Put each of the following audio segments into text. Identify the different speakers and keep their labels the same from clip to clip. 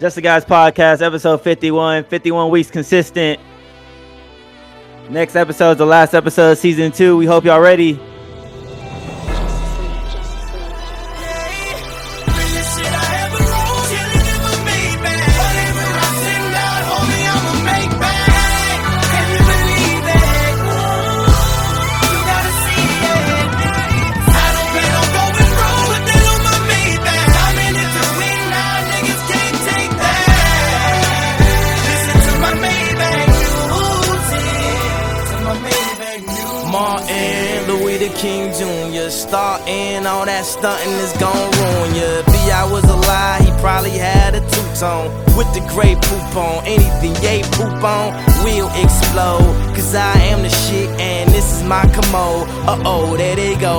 Speaker 1: Just the Guys Podcast, episode 51. 51 weeks consistent. Next episode is the last episode of season two. We hope y'all ready.
Speaker 2: Stunting is gon' ruin ya. If I was lie, he probably had a two-tone with the gray poop on. Anything yay poop on will explode. Cause I am the shit and this is my commode. Uh-oh, there they go.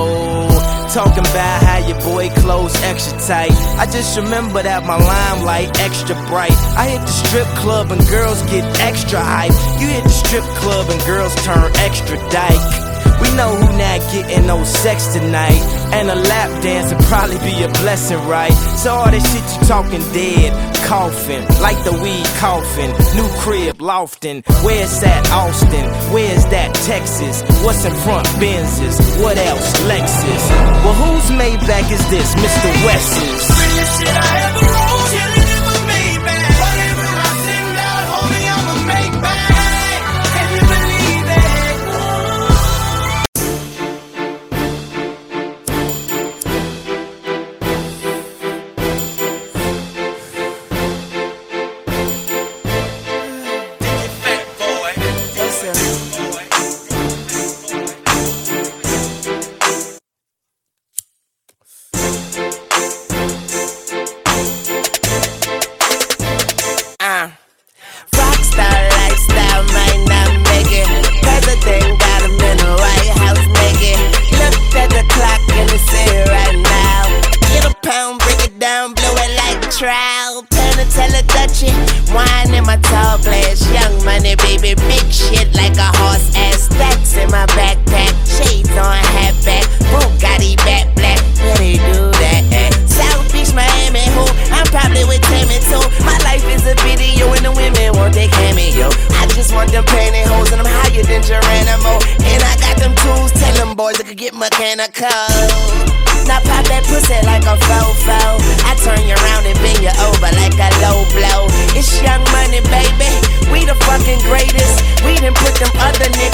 Speaker 2: Talking about how your boy clothes extra tight. I just remember that my limelight extra bright. I hit the strip club and girls get extra hype. You hit the strip club and girls turn extra dyke. We know who not getting no sex tonight. And a lap dance would probably be a blessing, right? So all that shit you talking dead, coughing, like the weed coughing. New crib, lofting. Where's that Austin? Where's that Texas? What's in front Benzes? What else? Lexus. Well, whose Maybach is this? Mr. West's.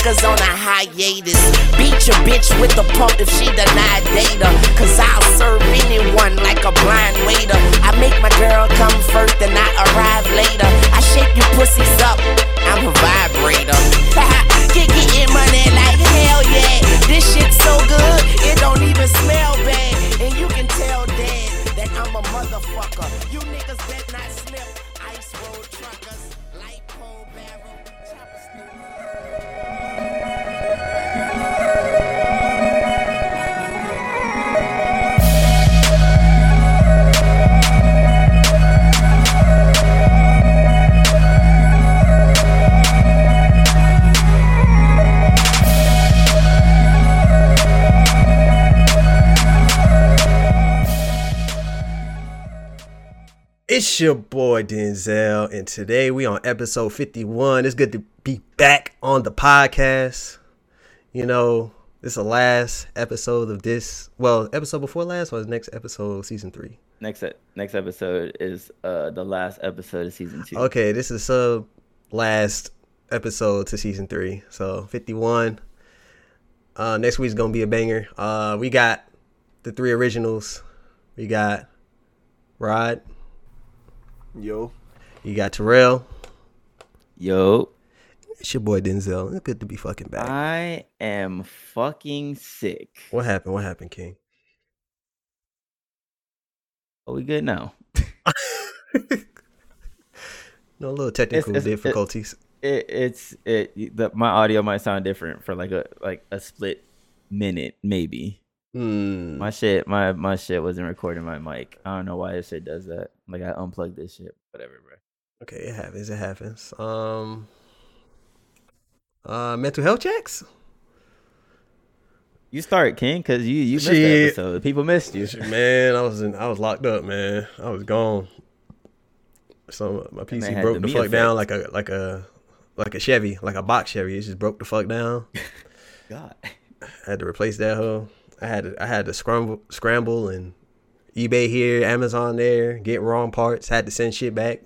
Speaker 2: Niggas on a hiatus. Beat your bitch with the pump if she denied data. Cause I'll serve anyone like a blind waiter. I make my girl come first and I arrive later. I shake you pussies
Speaker 3: It's your boy Denzel, and today we on episode 51. It's good to be back on the podcast. You know, this is the last episode of this. Well, episode before last was next episode season three.
Speaker 1: Next next episode is uh the last episode of season two.
Speaker 3: Okay, this is sub last episode to season three. So 51. Uh, next week's gonna be a banger. Uh, we got the three originals. We got Rod.
Speaker 4: Yo.
Speaker 3: You got Terrell.
Speaker 1: Yo,
Speaker 3: It's your boy Denzel. It's good to be fucking back.
Speaker 1: I am fucking sick.
Speaker 3: What happened? What happened, King?
Speaker 1: Are we good now?
Speaker 3: No little technical
Speaker 1: it's- it-
Speaker 3: difficulties.
Speaker 1: It, it's it. The, my audio might sound different for like a like a split minute, maybe.
Speaker 3: Hmm.
Speaker 1: My shit, my my shit wasn't recording my mic. I don't know why this shit does that. Like I unplugged this shit. Whatever, bro.
Speaker 3: Okay, it happens. It happens. Um. Uh, mental health checks.
Speaker 1: You start, King, because you you missed the episode. People missed you.
Speaker 3: Man, I was in. I was locked up. Man, I was gone. So my PC broke
Speaker 1: the
Speaker 3: the fuck down like a like a like a Chevy, like a box Chevy. It just broke the fuck down.
Speaker 1: God.
Speaker 3: I had to replace that hoe. I had to I had to scramble scramble and eBay here, Amazon there, get wrong parts, had to send shit back.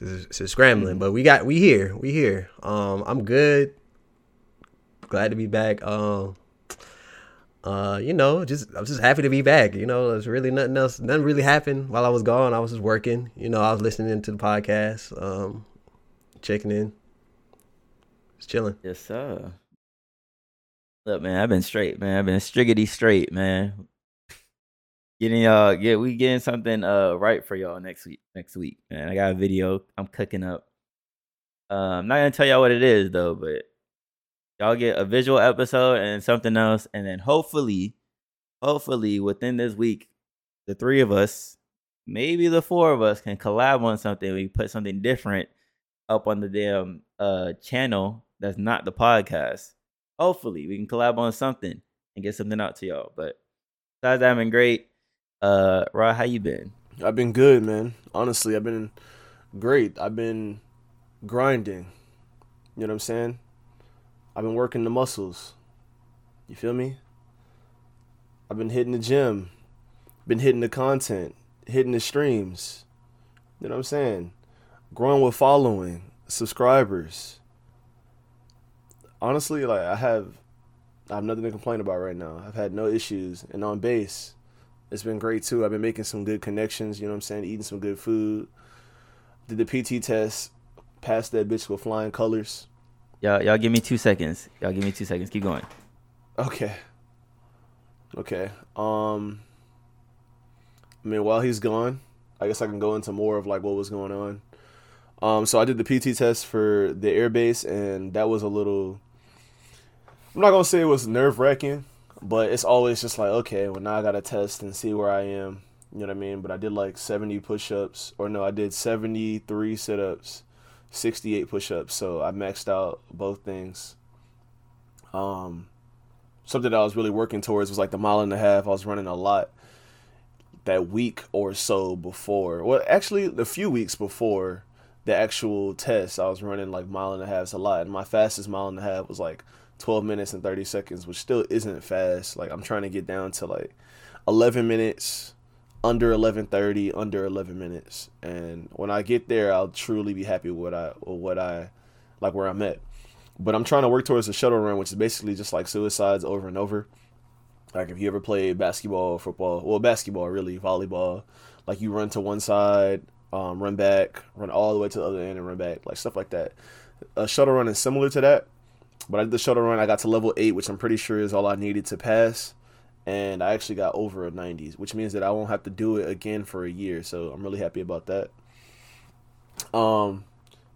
Speaker 3: It's scrambling, but we got we here, we here. Um, I'm good. Glad to be back. Um, uh, you know, just I'm just happy to be back. You know, there's really nothing else. Nothing really happened while I was gone. I was just working. You know, I was listening to the podcast, um, checking in, just chilling.
Speaker 1: Yes, sir. Look, man, I've been straight, man. I've been striggity straight, man. Getting y'all, yeah, we getting something uh right for y'all next week. Next week, man. I got a video I'm cooking up. Um, I'm not gonna tell y'all what it is though, but y'all get a visual episode and something else, and then hopefully, hopefully within this week, the three of us, maybe the four of us, can collab on something. We put something different up on the damn uh channel that's not the podcast. Hopefully, we can collab on something and get something out to y'all. But besides that, I've been great. Uh, Rod, how you been?
Speaker 4: I've been good, man. Honestly, I've been great. I've been grinding. You know what I'm saying? I've been working the muscles. You feel me? I've been hitting the gym, been hitting the content, hitting the streams. You know what I'm saying? Growing with following, subscribers. Honestly, like I have I have nothing to complain about right now. I've had no issues. And on base, it's been great too. I've been making some good connections, you know what I'm saying? Eating some good food. Did the PT test, passed that bitch with flying colors.
Speaker 1: Y'all, y'all give me two seconds. Y'all give me two seconds. Keep going.
Speaker 4: Okay. Okay. Um I mean while he's gone, I guess I can go into more of like what was going on. Um so I did the PT test for the airbase and that was a little I'm not gonna say it was nerve wracking, but it's always just like, okay, well now I gotta test and see where I am. You know what I mean? But I did like 70 push ups, or no, I did 73 sit ups, 68 push ups. So I maxed out both things. Um, something that I was really working towards was like the mile and a half. I was running a lot that week or so before. Well, actually, a few weeks before the actual test, I was running like mile and a halves a lot. And my fastest mile and a half was like 12 minutes and 30 seconds, which still isn't fast. Like I'm trying to get down to like 11 minutes, under 11:30, under 11 minutes. And when I get there, I'll truly be happy with what I what I like where I'm at. But I'm trying to work towards a shuttle run, which is basically just like suicides over and over. Like if you ever played basketball, football, well, basketball really, volleyball, like you run to one side, um, run back, run all the way to the other end, and run back, like stuff like that. A shuttle run is similar to that, but I did the shuttle run. I got to level eight, which I'm pretty sure is all I needed to pass, and I actually got over a 90s, which means that I won't have to do it again for a year. So I'm really happy about that. Um,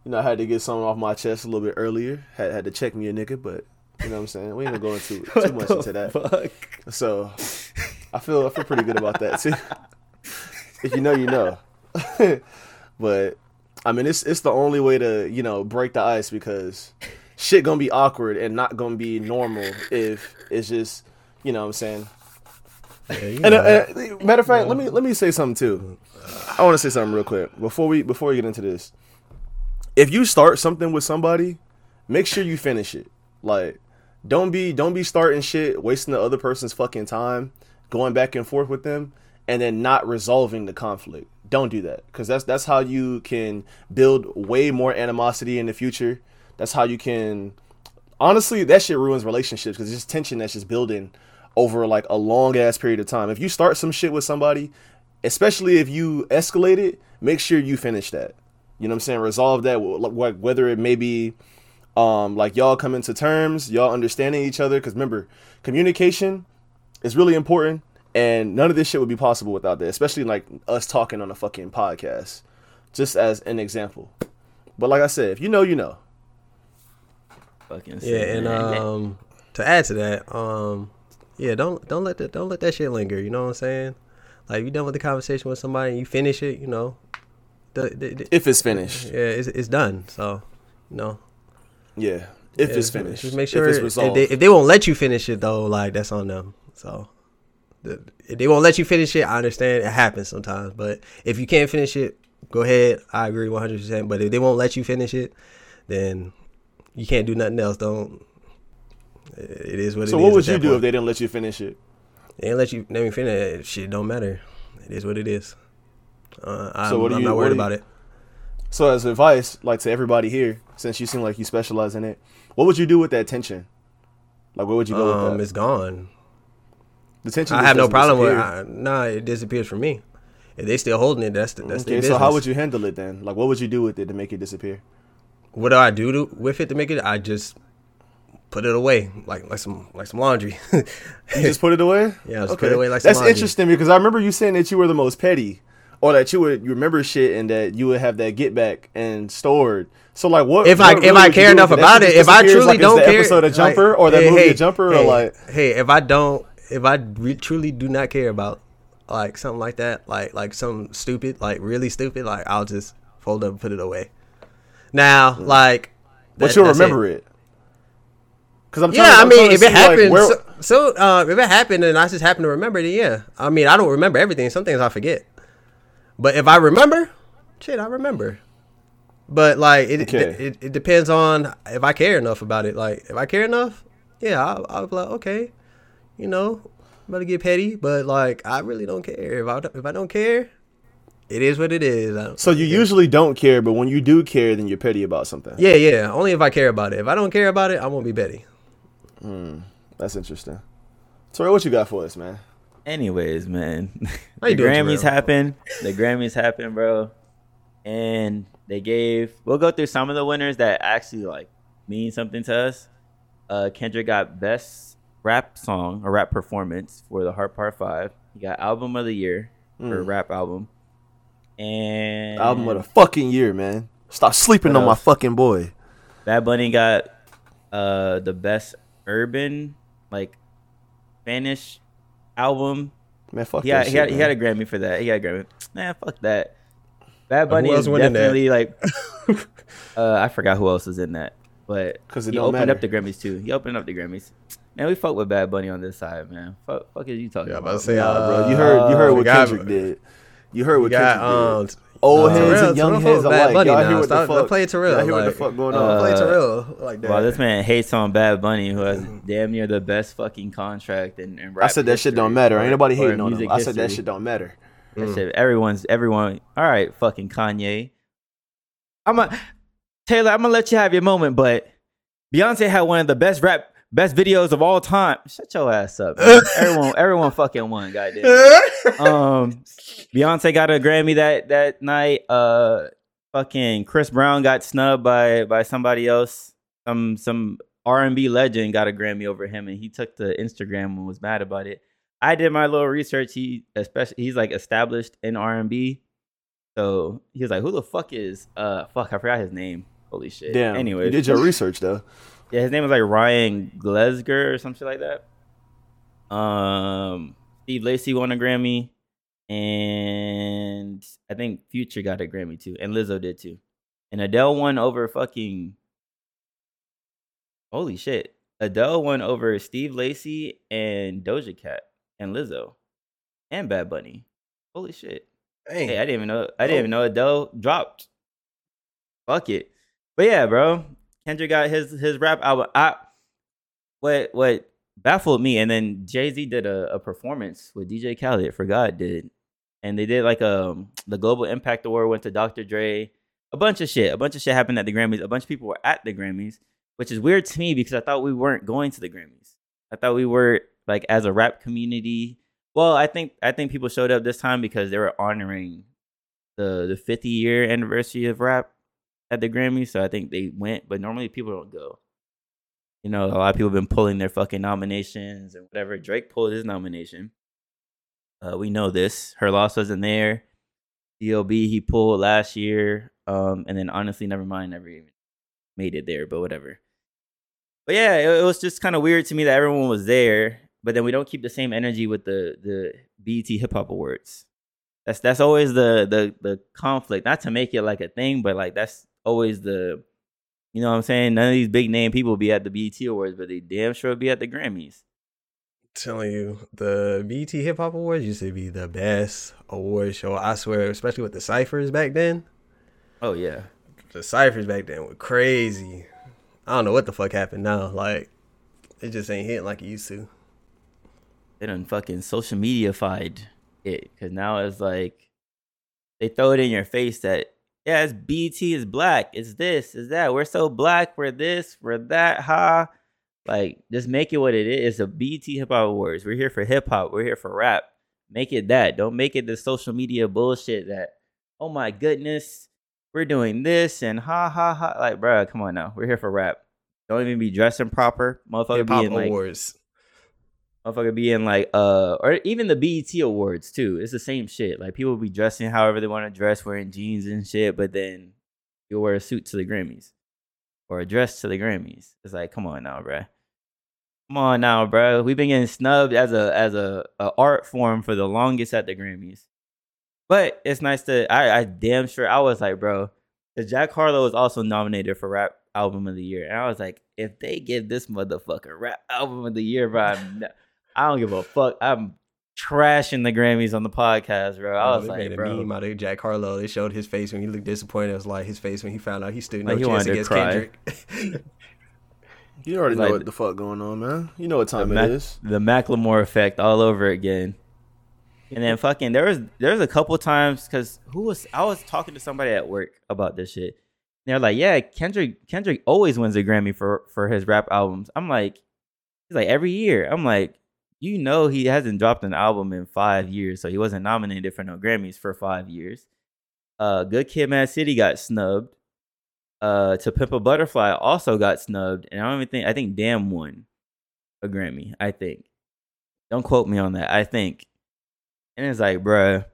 Speaker 4: you know, I had to get something off my chest a little bit earlier. Had had to check me a nigga, but you know what I'm saying. We ain't gonna go into too much into that.
Speaker 3: Fuck.
Speaker 4: So I feel I feel pretty good about that too. if you know, you know. but I mean, it's it's the only way to you know break the ice because shit gonna be awkward and not gonna be normal if it's just you know what I'm saying.
Speaker 3: Yeah, you
Speaker 4: And,
Speaker 3: know.
Speaker 4: uh, uh, matter of fact, let me let me say something too. I want to say something real quick before we before we get into this. If you start something with somebody, make sure you finish it. Like, don't be don't be starting shit, wasting the other person's fucking time, going back and forth with them, and then not resolving the conflict. Don't do that because that's that's how you can build way more animosity in the future. That's how you can honestly that shit ruins relationships because it's just tension that's just building over like a long ass period of time. If you start some shit with somebody, especially if you escalate it, make sure you finish that. You know what I'm saying? Resolve that. wh- wh- Whether it may be um, like y'all coming to terms, y'all understanding each other. Because remember, communication is really important, and none of this shit would be possible without that. Especially like us talking on a fucking podcast, just as an example. But like I said, if you know, you know.
Speaker 1: Fucking
Speaker 3: Yeah, and
Speaker 1: man.
Speaker 3: um, to add to that, um, yeah, don't don't let that don't let that shit linger. You know what I'm saying? Like, you done with the conversation with somebody, and you finish it. You know, the, the, the-
Speaker 4: If it's finished,
Speaker 3: yeah, it's it's done. So, you know,
Speaker 4: yeah. If
Speaker 3: yeah,
Speaker 4: it's finished,
Speaker 3: just make sure
Speaker 4: if it's
Speaker 3: if, they if they won't let you finish it though, like that's on them. So, the, if they won't let you finish it, I understand it happens sometimes. But if you can't finish it, go ahead. I agree 100. percent But if they won't let you finish it, then you can't do nothing else. Don't. It is what it
Speaker 4: So what would you
Speaker 3: that
Speaker 4: do if they didn't let you finish it?
Speaker 3: They ain't let you let me finish it. Shit don't matter. It is what it is. Uh, I'm,
Speaker 4: So what
Speaker 3: I'm
Speaker 4: you-
Speaker 3: not worried
Speaker 4: you-
Speaker 3: about it.
Speaker 4: So as advice, like to everybody here, since you seem like you specialize in it, what would you do with that tension? Like where would you go
Speaker 3: Um,
Speaker 4: with
Speaker 3: it's gone.
Speaker 4: The tension.
Speaker 3: I have no problem with.
Speaker 4: disappear.
Speaker 3: I, nah, it disappears from me. If they still holding it, that's the, that's
Speaker 4: Okay,
Speaker 3: their
Speaker 4: so how would you handle it then? Like what would you do with it to make it disappear?
Speaker 3: What do I do to, with it to make it? I just put it away, like like some like some laundry.
Speaker 4: You just put it away?
Speaker 3: Yeah, just put it away like
Speaker 4: That's
Speaker 3: laundry.
Speaker 4: interesting because I remember you saying that you were the most petty. Or that you would you remember shit and that you would have that get back and stored. So like what
Speaker 3: if I
Speaker 4: what
Speaker 3: if I care enough about it, if I truly
Speaker 4: like,
Speaker 3: don't care,
Speaker 4: episode of
Speaker 3: like,
Speaker 4: Jumper or that
Speaker 3: hey,
Speaker 4: movie
Speaker 3: hey,
Speaker 4: Jumper
Speaker 3: hey,
Speaker 4: or like
Speaker 3: hey, if I don't, if I re- truly do not care about like something like that, like like something stupid, like really stupid, like I'll just fold up and put it away. Now, like,
Speaker 4: but
Speaker 3: that-
Speaker 4: you'll remember
Speaker 3: it.
Speaker 4: it. Cause I'm trying,
Speaker 3: Yeah, I
Speaker 4: I'm
Speaker 3: mean, if it
Speaker 4: see, like,
Speaker 3: so, so uh, if it happened and I just happen to remember it, then yeah. I mean, I don't remember everything. Some things I forget, but if I remember, shit, I remember. But like, it
Speaker 4: Okay.
Speaker 3: it, it depends on if I care enough about it. Like, if I care enough, yeah, I'll, I'll be like, okay, you know, I'm about to get petty, but like, I really don't care. If I if I don't care, it is what it is.
Speaker 4: So you usually don't care, but when you do care, then you're petty about something.
Speaker 3: yeah, yeah. Only if I care about it. If I don't care about it, I won't be petty. Hmm.
Speaker 4: That's interesting. Tori, what you got for us, man?
Speaker 1: Anyways, man, the
Speaker 3: you doing,
Speaker 1: Grammys
Speaker 3: Terrell?
Speaker 1: happened. The Grammys happened, bro, and they gave. We'll go through some of the winners that actually like mean something to us. Uh, Kendrick got best rap song or rap performance for the Heart Part Five. He got album of the year for rap album, and
Speaker 4: Album of the fucking year, man. Stop sleeping on my fucking boy.
Speaker 1: Bad Bunny got uh the best urban like Spanish album.
Speaker 4: Man, fuck
Speaker 1: Yeah,
Speaker 4: that
Speaker 1: he,
Speaker 4: shit,
Speaker 1: got he
Speaker 4: man.
Speaker 1: got a Grammy for that. He got a Grammy. Nah, fuck that. Bad Bunny
Speaker 3: who
Speaker 1: is
Speaker 3: else that?
Speaker 1: definitely like. uh, I forgot who else was in that, but
Speaker 4: 'Cause it
Speaker 1: he opened
Speaker 4: matter.
Speaker 1: up the Grammys too. He opened up the Grammys. Man, we fuck with Bad Bunny on this side, man. Fuck, fuck is you talking about?
Speaker 3: Yeah, I'm
Speaker 1: about?
Speaker 3: about to say,
Speaker 4: Nah,
Speaker 3: uh,
Speaker 4: bro. You heard you heard what
Speaker 3: forgot-
Speaker 4: Kendrick did. You heard what
Speaker 3: got
Speaker 4: Kendrick
Speaker 3: um,
Speaker 4: did. Old
Speaker 3: uh,
Speaker 4: heads
Speaker 3: Terrell-
Speaker 4: and young
Speaker 3: Terrell
Speaker 4: heads
Speaker 3: fuck Bad
Speaker 4: alike.
Speaker 3: Bunny
Speaker 4: Y'all
Speaker 3: now.
Speaker 4: hear what
Speaker 3: Stop-
Speaker 4: the fuck?
Speaker 3: play Terrell,
Speaker 4: Y'all hear what the fuck going
Speaker 1: Uh,
Speaker 4: on?
Speaker 3: play Terrell like that.
Speaker 1: Well, this man hates on Bad Bunny, who has damn near the best fucking contract in, in rap
Speaker 4: I said that shit don't matter.
Speaker 1: or-
Speaker 4: Ain't nobody hating on him.
Speaker 1: music
Speaker 4: I said that shit don't matter.
Speaker 1: That shit, everyone's everyone. All right, fucking Kanye. I'm a Taylor. I'm gonna let you have your moment, but Beyonce had one of the best rap, best videos of all time. Shut your ass up. man. everyone, everyone fucking won. Goddamn. Um, Beyonce got a Grammy that that night. Uh, fucking Chris Brown got snubbed by by somebody else. Some some R and B legend got a Grammy over him, and he took to Instagram and was mad about it. I did my little research. He especially he's like established in R and B, so he was like, "Who the fuck is uh fuck? I forgot his name. Holy shit."
Speaker 4: Damn.
Speaker 1: Anyway,
Speaker 4: you did your research though.
Speaker 1: Yeah, his name was like Ryan Glesger or something like that. Um, Steve Lacy won a Grammy, and I think Future got a Grammy too, and Lizzo did too. And Adele won over fucking. Holy shit! Adele won over Steve Lacy and Doja Cat and Lizzo, and Bad Bunny. Holy shit!
Speaker 3: Dang.
Speaker 1: Hey, I didn't even know. I didn't
Speaker 3: Oh.
Speaker 1: even know Adele dropped. Fuck it, but yeah, bro. Kendrick got his his rap album. I what what baffled me, and then Jay Z did a, a performance with DJ Khaled. For God did, and they did like um the Global Impact Award went to Dr. Dre. A bunch of shit. A bunch of shit happened at the Grammys. A bunch of people were at the Grammys, which is weird to me because I thought we weren't going to the Grammys. I thought we were like as a rap community. Well, I think I think people showed up this time because they were honoring the the 50 year anniversary of rap at the Grammys. So I think they went, but normally people don't go. You know, a lot of people have been pulling their fucking nominations and whatever. Drake pulled his nomination. Uh, we know this. Her loss wasn't there. D.O.B. he pulled last year. Um, and then honestly, never mind, never even made it there, but whatever. But yeah, it, it was just kind of weird to me that everyone was there, but then we don't keep the same energy with the the BET Hip Hop Awards. That's that's always the the the conflict. Not to make it like a thing, but like that's always the you know what I'm saying? None of these big name people be at the BET Awards, but they damn sure be at the Grammys.
Speaker 3: telling you, the BET Hip Hop Awards used to be the best award show. I swear, especially with the ciphers back then.
Speaker 1: Oh yeah.
Speaker 3: The ciphers back then were crazy. I don't know what the fuck happened now. Like, it just ain't hitting like it used to.
Speaker 1: They done fucking social mediafied it because now it's like they throw it in your face that yeah, it's BET is black, it's this, is that. We're so black, we're this, we're that, ha. Like, just make it what it is. It's a BET Hip Hop Awards. We're here for hip hop. We're here for rap. Make it that. Don't make it the social media bullshit that, oh my goodness, we're doing this and ha ha ha. Like, bruh, come on now. We're here for rap. Don't even be dressing proper. Motherfucker
Speaker 3: Hip Hop
Speaker 1: be in like
Speaker 3: Awards.
Speaker 1: Motherfucker being like uh or even the BET awards too. It's the same shit. Like people be dressing however they want to dress, wearing jeans and shit, but then you'll wear a suit to the Grammys. Or a dress to the Grammys. It's like, come on now, bruh. Come on now, bro. We've been getting snubbed as a as a, a art form for the longest at the Grammys. But it's nice to I, I damn sure I was like, bro, because Jack Harlow was also nominated for rap album of the year. And I was like, if they give this motherfucker rap album of the year, bro, I don't give a fuck. I'm trashing the Grammys on the podcast, bro. I was
Speaker 3: they
Speaker 1: like,
Speaker 3: made a
Speaker 1: bro,
Speaker 3: meme out of Jack Harlow. They showed his face when he looked disappointed. It was like his face when he found out he stood no
Speaker 1: Like, he
Speaker 3: chance against
Speaker 1: cry.
Speaker 3: Kendrick.
Speaker 4: You already
Speaker 1: Like
Speaker 4: know what the fuck going on, man. You know what
Speaker 1: the,
Speaker 4: time
Speaker 1: Mac-
Speaker 4: it is.
Speaker 1: the Macklemore effect all over again. And then fucking there was there was a couple times because who was I was talking to somebody at work about this shit. They're like, yeah, Kendrick Kendrick always wins a Grammy for for his rap albums. I'm like, he's like every year. I'm like, you know he hasn't dropped an album in five years, so he wasn't nominated for no Grammys for five years. Uh, Good Kid, Mad City got snubbed. Uh, To Pimp a Butterfly also got snubbed, and I don't even think I think Damn won a Grammy. I think. Don't quote me on that. I think. And it's like, bruh,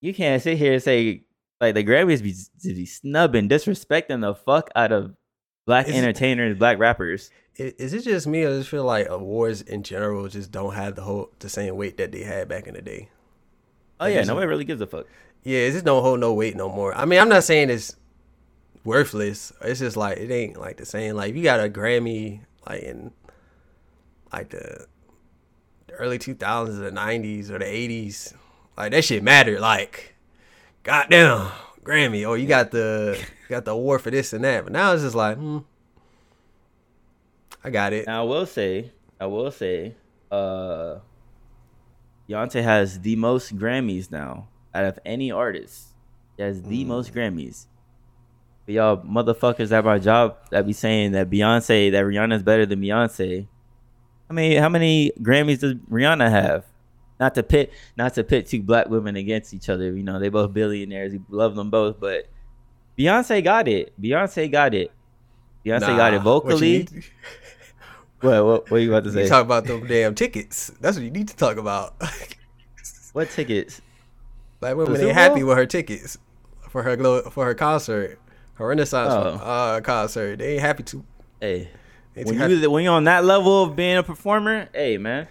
Speaker 1: you can't sit here and say like the Grammys be, be snubbing, disrespecting the fuck out of black
Speaker 3: Is it-
Speaker 1: entertainers, black rappers.
Speaker 3: Is it just me, or I just feel like awards in general just don't have the whole the same weight that they had back in the day?
Speaker 1: Oh
Speaker 3: Like,
Speaker 1: yeah, nobody really gives a fuck.
Speaker 3: Yeah, it just don't hold no weight no more. I mean, I'm not saying it's worthless. It's just like it ain't like the same. Like you got a Grammy like in like the, early 2000s, the 90s, or the 80s, like that shit mattered. Like, goddamn, Grammy. Or you got the got the award for this and that. But now it's just like, hmm, I got it.
Speaker 1: Now I will say, I will say, uh Beyonce has the most Grammys now out of any artist. She has the
Speaker 3: Mm.
Speaker 1: most Grammys. But y'all motherfuckers at my job that be saying that Beyonce, that Rihanna's better than Beyonce. I mean, how many Grammys does Rihanna have? Not to pit, not to pit two black women against each other. You know, they both billionaires. We love them both, but Beyonce got it. Beyonce got it. Beyonce got it
Speaker 3: Nah, what you
Speaker 1: vocally.
Speaker 3: need-
Speaker 1: What, what, what are you about to say?
Speaker 3: You talk about them damn tickets. That's what you need to talk about.
Speaker 1: What tickets?
Speaker 3: Like women ain't happy with her tickets for her glow for her concert, her Renaissance
Speaker 1: Oh.
Speaker 3: uh, concert. They ain't happy to.
Speaker 1: Hey, when
Speaker 3: happy-
Speaker 1: you when you're on that level of being a performer, hey man,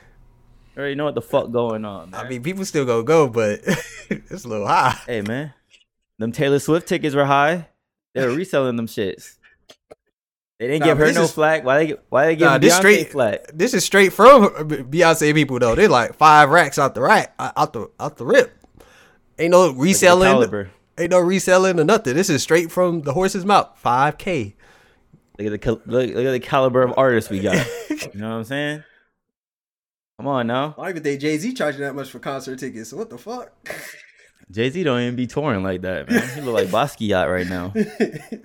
Speaker 1: you already know what the fuck going on. Man.
Speaker 3: I mean, people still gonna go, but it's a little high.
Speaker 1: hey man, them Taylor Swift tickets were high. They were reselling them shits. They didn't
Speaker 3: Nah,
Speaker 1: give her no
Speaker 3: is-
Speaker 1: flack. Why they why they give
Speaker 3: Nah,
Speaker 1: Beyonce
Speaker 3: this straight
Speaker 1: flack?
Speaker 3: This is straight from Beyonce people though. They're like five racks out the rack, uh, out the out the rip. Ain't no reselling.
Speaker 1: caliber.
Speaker 3: Ain't no reselling or nothing. This is straight from the horse's mouth. Five k.
Speaker 1: Look at the look, look at the caliber of artists we got. you know what I'm saying? Come on now,
Speaker 3: I don't even think Jay Z charging that much for concert tickets. So What the fuck?
Speaker 1: Jay Z don't even be touring like that, man. He look like Basquiat right now.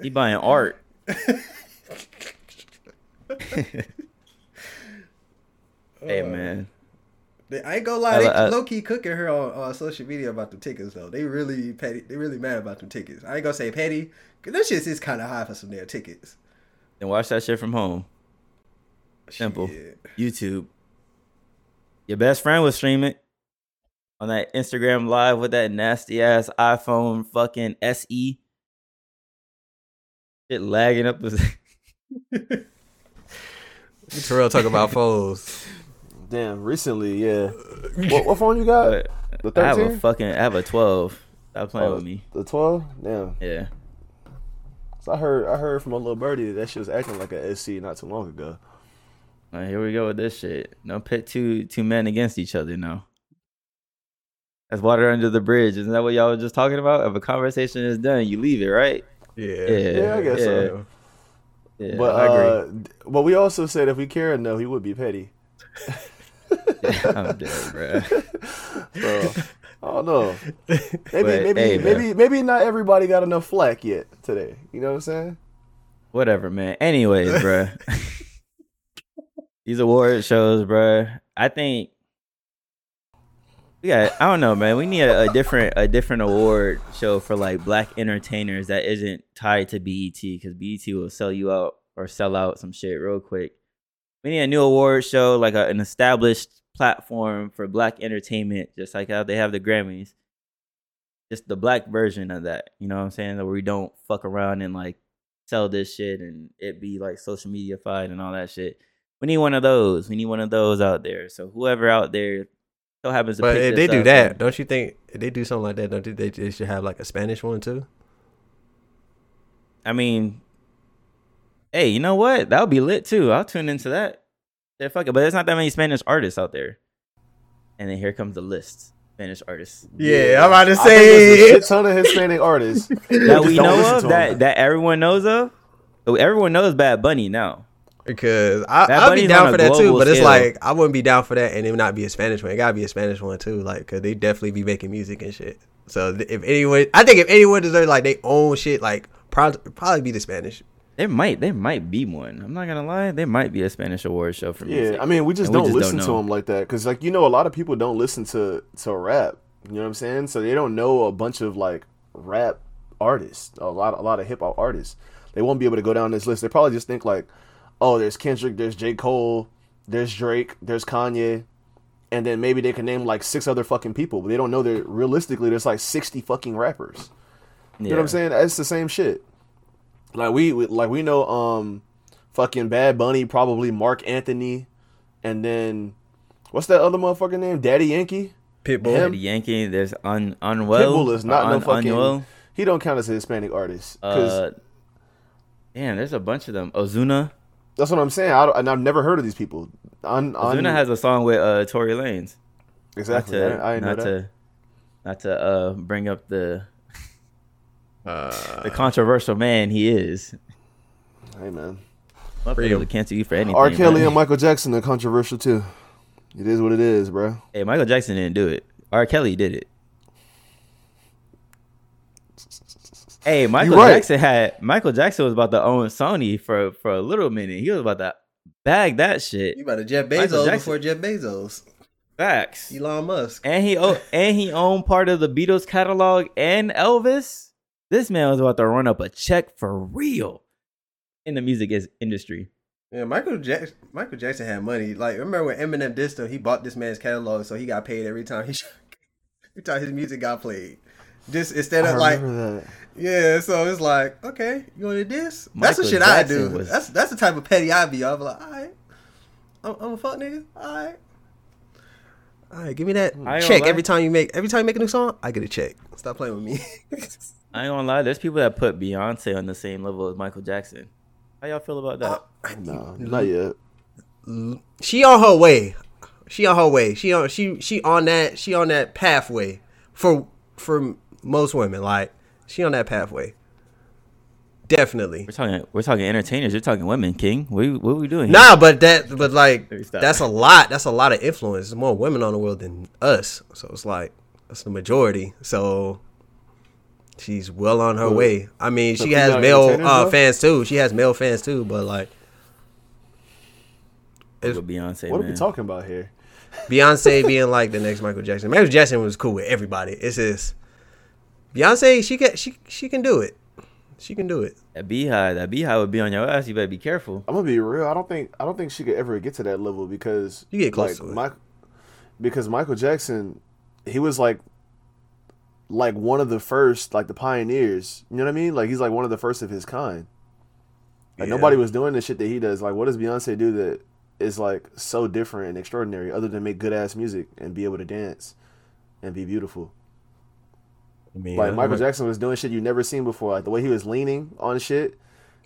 Speaker 1: He buying art. hey man,
Speaker 3: I ain't gonna lie, they
Speaker 1: li- I-
Speaker 3: low key cooking her on, on social media about the tickets though. They really petty. They really mad about them tickets. I ain't gonna say petty, cause that shit is kind of high for some damn tickets.
Speaker 1: then watch that shit from home. Simple.
Speaker 3: Shit.
Speaker 1: YouTube. Your best friend was streaming on that Instagram live with that nasty ass iPhone fucking SE. Shit lagging up. the-
Speaker 3: Terrell talk about phones.
Speaker 4: Damn, recently, yeah. what, what phone you got?
Speaker 1: But
Speaker 4: The
Speaker 1: I have a fucking. I have a 12. Stop playing
Speaker 4: Oh,
Speaker 1: with me.
Speaker 4: The 12? Damn.
Speaker 1: Yeah.
Speaker 4: So I heard I heard from a little birdie that that shit was acting like a SE not too long ago.
Speaker 1: Like, here we go with this shit. Don't pit two two men against each other. No. That's water under the bridge. Isn't that what y'all were just talking about? If a conversation is done, you leave it, right?
Speaker 3: Yeah.
Speaker 4: Yeah, I guess so.
Speaker 1: Yeah,
Speaker 4: but
Speaker 1: I agree.
Speaker 4: uh, but we also said if we care no, he would be petty.
Speaker 1: yeah, I'm dead, bro.
Speaker 4: So I don't know. Maybe
Speaker 1: But,
Speaker 4: maybe
Speaker 1: hey, man.
Speaker 4: maybe maybe not everybody got enough flack yet today. You know what I'm saying?
Speaker 1: Whatever, man. Anyways, bro. These award shows, bro. I think got. I don't know, man. We need a, a different, a different award show for like black entertainers that isn't tied to BET because BET will sell you out or sell out some shit real quick. We need a new award show, like a, an established platform for black entertainment, just like how they have the Grammys. Just the black version of that. You know what I'm saying? Where we don't fuck around and like sell this shit and it be like social media fied and all that shit. We need one of those. We need one of those out there. So whoever out there still happens to
Speaker 3: But
Speaker 1: pick
Speaker 3: if they do
Speaker 1: up
Speaker 3: that, don't you think if they do something like that, don't you think they should have like a Spanish one too?
Speaker 1: I mean, hey, you know what? That would be lit too. I'll tune into that. Yeah, fuck it. But there's not that many Spanish artists out there. And then here comes the list. Spanish artists.
Speaker 3: Yeah, I'm about to
Speaker 4: say think a ton of Hispanic artists
Speaker 1: That we know of, that that everyone knows of. Oh, Everyone knows Bad Bunny now.
Speaker 3: Because I,
Speaker 1: That
Speaker 3: I'll be down for that too,
Speaker 1: global
Speaker 3: but it's
Speaker 1: scale.
Speaker 3: like I wouldn't be down for that and it would not be a Spanish one. It gotta be a Spanish one too, like because they definitely be making music and shit. So if anyone, I think if anyone deserves like they own shit, like probably probably be the Spanish.
Speaker 1: There might there might be one. I'm not gonna lie. There might be a Spanish award show for music.
Speaker 4: Yeah, I mean, we just
Speaker 1: And
Speaker 4: don't
Speaker 1: just
Speaker 4: listen
Speaker 1: don't
Speaker 4: to them like that because, like, you know, a lot of people don't listen to to rap. You know what I'm saying? So they don't know a bunch of like rap artists, a lot, a lot of hip hop artists. They won't be able to go down this list. They probably just think like, oh, there's Kendrick, there's J Cole, there's Drake, there's Kanye, and then maybe they can name like six other fucking people, but they don't know that realistically there's like 60 fucking rappers. You know what I'm saying? It's the same shit. Like we we- like we know um fucking Bad Bunny, probably Marc Anthony, and then what's that other motherfucker name? Daddy Yankee?
Speaker 3: Pitbull.
Speaker 1: Daddy Yankee. There's un Anuel.
Speaker 4: Pitbull is not
Speaker 1: or
Speaker 4: no fucking
Speaker 1: Anuel.
Speaker 4: he don't count as a Hispanic artist.
Speaker 1: Uh, damn, there's a bunch of them. Ozuna.
Speaker 4: That's what I'm saying. I and I've never heard of these people. Un, un,
Speaker 1: Ozuna has a song with uh Tory Lanez.
Speaker 4: exactly.
Speaker 1: Not to,
Speaker 4: I, I didn't know that.
Speaker 1: to, not to uh bring up the
Speaker 3: Uh,
Speaker 1: the controversial man he is.
Speaker 4: Hey man,
Speaker 1: Motherfuckers
Speaker 3: Freedom.
Speaker 1: will cancel you for anything.
Speaker 4: R. Kelly
Speaker 1: man.
Speaker 4: and Michael Jackson are controversial too. It is what it is, bro.
Speaker 1: Hey, Michael Jackson didn't do it. R. Kelly did it. Hey, Michael
Speaker 4: right.
Speaker 1: Jackson had Michael Jackson was about to own Sony for for a little minute. He was about to bag that shit.
Speaker 3: you about to Jeff Bezos
Speaker 1: Jackson.
Speaker 3: before Jeff Bezos,
Speaker 1: Facts.
Speaker 3: Elon Musk.
Speaker 1: And he o- and he owned part of the Beatles catalog and Elvis. This man was about to run up a check for real in the music industry.
Speaker 3: Yeah, Michael Jackson. Michael Jackson had money. Like remember when Eminem dissed him? He bought this man's catalog, so he got paid every time he every time his music got played. Just instead
Speaker 4: I
Speaker 3: of like,
Speaker 4: that.
Speaker 3: Yeah. So it's like, okay, you want to do this? That's the
Speaker 1: Michael
Speaker 3: shit I do.
Speaker 1: was-
Speaker 3: That's that's the type of petty I be. I'm like, all right, I'm, I'm a fuck nigga. All right, all right. Give me that
Speaker 1: I
Speaker 3: check
Speaker 1: lie.
Speaker 3: every time you make every time you make a new song. I get a check. Stop playing with me.
Speaker 1: I ain't gonna lie, there's people that put Beyonce on the same level as Michael Jackson. How y'all feel about that?
Speaker 4: Uh, no, not yet.
Speaker 3: she on her way. She on her way. She on she she on that she on that pathway for for most women. Like she on that pathway. Definitely.
Speaker 1: We're talking we're talking entertainers, you're talking women, King. What are, what are we doing? here?
Speaker 3: Nah, but that but like
Speaker 1: Let me stop.
Speaker 3: that's a lot. That's a lot of influence. There's more women on the world than us. So it's like that's the majority. So she's well on her
Speaker 4: But-
Speaker 3: way. I mean,
Speaker 4: but
Speaker 3: she has male uh, fans too. She has male fans too, but like
Speaker 1: With Beyonce,
Speaker 4: What
Speaker 1: man.
Speaker 4: are we talking about here?
Speaker 3: Beyonce being like the next Michael Jackson. Michael Jackson was cool with everybody. It's just Beyonce. She can she she can do it. She can do it.
Speaker 1: That beehive, that beehive would be on your ass. You better be careful.
Speaker 4: I'm gonna be real. I don't think I don't think she could ever get to that level because
Speaker 3: You get close
Speaker 4: like,
Speaker 3: to it.
Speaker 4: Mike, because Michael Jackson, he was like like one of the first, like the pioneers. You know what I mean? Like he's like one of the first of his kind. Like
Speaker 3: Yeah.
Speaker 4: nobody was doing the shit that he does. Like what does Beyonce do that is like so different and extraordinary, other than make good ass music and be able to dance and be beautiful?
Speaker 3: I mean,
Speaker 4: Like Michael Jackson was doing shit you never seen before. Like the way he was leaning on shit,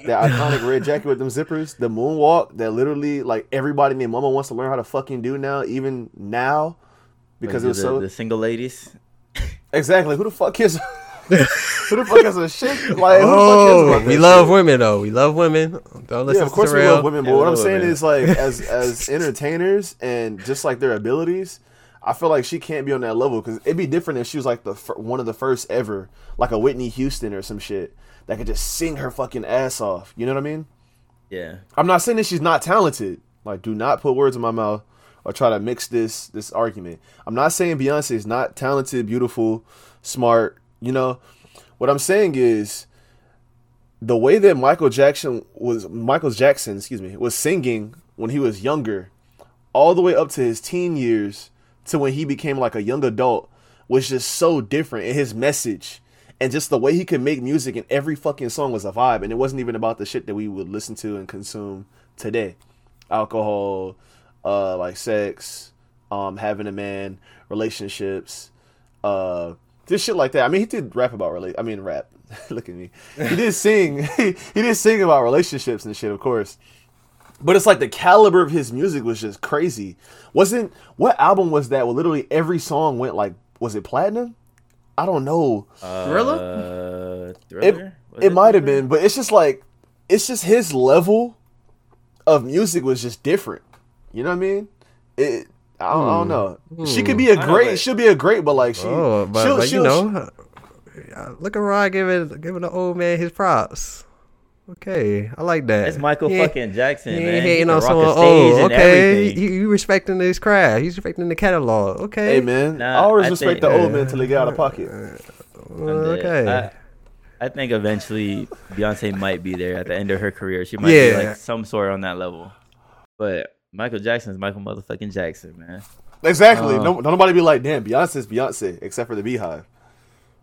Speaker 4: that iconic red jacket with them zippers, the moonwalk that literally like everybody in their mama wants to learn how to fucking do now, even now, because it was
Speaker 1: the,
Speaker 4: so
Speaker 1: the single ladies.
Speaker 4: exactly. Who the fuck is? who the fuck is a shit? Like who the fuck cares
Speaker 3: Oh, we love
Speaker 4: shit?
Speaker 3: women though. We love women. Don't listen
Speaker 4: Yeah, of course
Speaker 3: to
Speaker 4: we love women, but
Speaker 1: Yeah,
Speaker 4: what I'm saying
Speaker 1: women.
Speaker 4: is like as as entertainers and just like their abilities, I feel like she can't be on that level because it'd be different if she was like the fir- one of the first ever, like a Whitney Houston or some shit that could just sing her fucking ass off. You know what I mean?
Speaker 1: Yeah.
Speaker 4: I'm not saying that she's not talented. Like, do not put words in my mouth or try to mix this this argument. I'm not saying Beyonce is not talented, beautiful, smart. You know, what I'm saying is the way that Michael Jackson was Michael Jackson, excuse me, was singing when he was younger, all the way up to his teen years to when he became like a young adult was just so different in his message. And just the way he could make music and every fucking song was a vibe. And it wasn't even about the shit that we would listen to and consume today. Alcohol uh like sex um having a man relationships uh just shit like that. I mean he did rap about relate i mean rap. Look at me. He did sing. He, he did sing about relationships and shit of course but it's like the caliber of his music was just crazy wasn't what album was that where literally every song went like was it platinum i don't know
Speaker 3: Thriller?
Speaker 1: Uh,
Speaker 4: it,
Speaker 1: thriller? Was
Speaker 4: it might have been, but it's just like it's just his level of music was just different. You know what I mean? It. I don't, I don't know. She could be a
Speaker 1: I know,
Speaker 4: great.
Speaker 1: but-
Speaker 4: she'll be a great, but like she.
Speaker 3: Oh, but,
Speaker 4: she'll,
Speaker 3: but
Speaker 4: she'll-
Speaker 3: know, uh, look at Rod giving giving the old man his props. Okay, I like that.
Speaker 1: That's Michael
Speaker 3: He ain't-
Speaker 1: fucking Jackson,
Speaker 3: He
Speaker 1: man.
Speaker 3: ain't
Speaker 1: He
Speaker 3: hating
Speaker 1: can
Speaker 3: on
Speaker 1: rock a
Speaker 3: someone
Speaker 1: stage and
Speaker 3: Okay,
Speaker 1: everything.
Speaker 3: you, you respecting his craft. He's respecting the catalog. Okay,
Speaker 4: Hey man,
Speaker 1: Nah,
Speaker 4: I always
Speaker 1: I
Speaker 4: respect
Speaker 1: think-
Speaker 4: the old man till they get out of pocket.
Speaker 1: I'm
Speaker 3: okay.
Speaker 1: I, I think eventually Beyonce might be there at the end of her career. She might be like some sort on that level. But Michael Jackson's Michael motherfucking Jackson, man.
Speaker 4: Exactly.
Speaker 1: Uh,
Speaker 4: no, nobody be like, damn, Beyonce's Beyonce, except for the Beehive.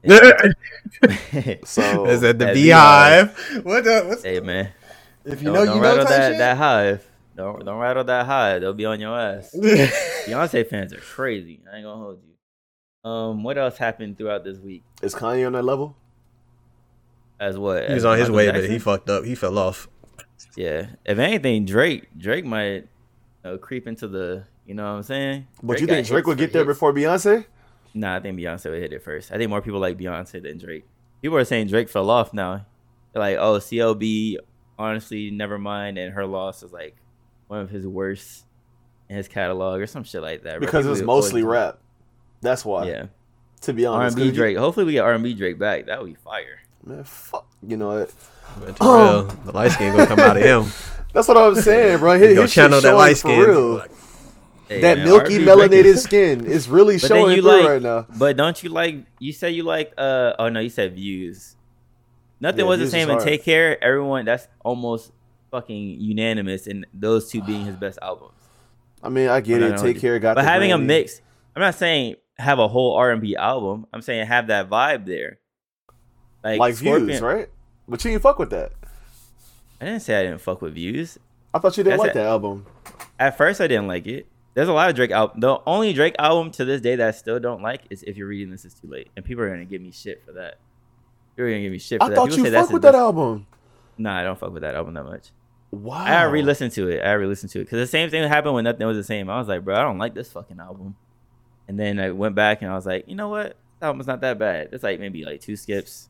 Speaker 4: So
Speaker 3: Is that the
Speaker 1: That
Speaker 3: beehive? What the? What's,
Speaker 1: hey man,
Speaker 3: if you
Speaker 1: don't,
Speaker 3: know,
Speaker 1: don't
Speaker 3: you know.
Speaker 1: rattle
Speaker 3: type
Speaker 1: that
Speaker 3: shit?
Speaker 1: that hive. Don't don't rattle that hive. They'll be on your ass. Beyonce fans are crazy. I ain't gonna hold you. Um, what else happened throughout this week?
Speaker 4: is Kanye on that level?
Speaker 1: As what?
Speaker 3: he was
Speaker 1: As
Speaker 3: on his
Speaker 1: Michael
Speaker 3: way, but he fucked up. He fell off.
Speaker 1: Yeah. If anything, Drake Drake might you know, creep into the. You know what I'm saying?
Speaker 4: But you think Drake
Speaker 1: hits
Speaker 4: would get there
Speaker 1: hits.
Speaker 4: before Beyonce?
Speaker 1: Nah, I think Beyonce would hit it first. I think more people like Beyonce than Drake. People are saying Drake fell off now. They're like, oh, CLB, honestly, never mind, and her loss is like one of his worst in his catalog or some shit like that.
Speaker 4: Because
Speaker 1: People
Speaker 4: it's mostly rap. That's why.
Speaker 1: Yeah,
Speaker 4: To be honest,
Speaker 1: R
Speaker 4: honest,
Speaker 1: and B
Speaker 4: 'cause you-
Speaker 1: Drake. Hopefully, we get R and B Drake back. That would be fire.
Speaker 4: Man, fuck. You know what?
Speaker 3: But the light skin gonna come out of him.
Speaker 4: That's what I was saying, bro. His,
Speaker 3: He gonna
Speaker 4: his shit
Speaker 3: channel that
Speaker 4: showing
Speaker 3: light
Speaker 4: for
Speaker 3: skin.
Speaker 4: real.
Speaker 1: Hey,
Speaker 4: that
Speaker 1: man,
Speaker 4: milky
Speaker 1: R&B
Speaker 4: melanated skin is really
Speaker 1: But
Speaker 4: showing
Speaker 1: you
Speaker 4: through
Speaker 1: like,
Speaker 4: right now.
Speaker 1: but don't you like? You said you like. Uh, oh no, you said views. Nothing
Speaker 4: Yeah,
Speaker 1: was the same in. Take Care. Everyone, that's almost fucking unanimous in those two being his best albums.
Speaker 4: I mean, I get it. Take care. Got
Speaker 1: but having a mix. I'm not saying have a whole R and B album. I'm saying have that vibe there. Like,
Speaker 4: like
Speaker 1: Scorpion,
Speaker 4: views, right? But you didn't fuck with that.
Speaker 1: I didn't say I didn't fuck with views.
Speaker 4: I thought you didn't
Speaker 1: That's
Speaker 4: like
Speaker 1: it.
Speaker 4: that album.
Speaker 1: At first, I didn't like it. There's a lot of Drake album. The only Drake album to this day that I still don't like is "If You're Reading This Is Too Late," and people are gonna give me shit for that. People are gonna give me shit for
Speaker 4: I
Speaker 1: that.
Speaker 4: thought
Speaker 1: People
Speaker 4: you
Speaker 1: say
Speaker 4: fuck with that album.
Speaker 1: Nah, I don't fuck with that album that much.
Speaker 4: Wow.
Speaker 1: I re-listened to it. I re-listened to it because the same thing happened when nothing was the same. I was like, bro, I don't like this fucking album. And then I went back and I was like, you know what? That album's not that bad. It's like maybe like two skips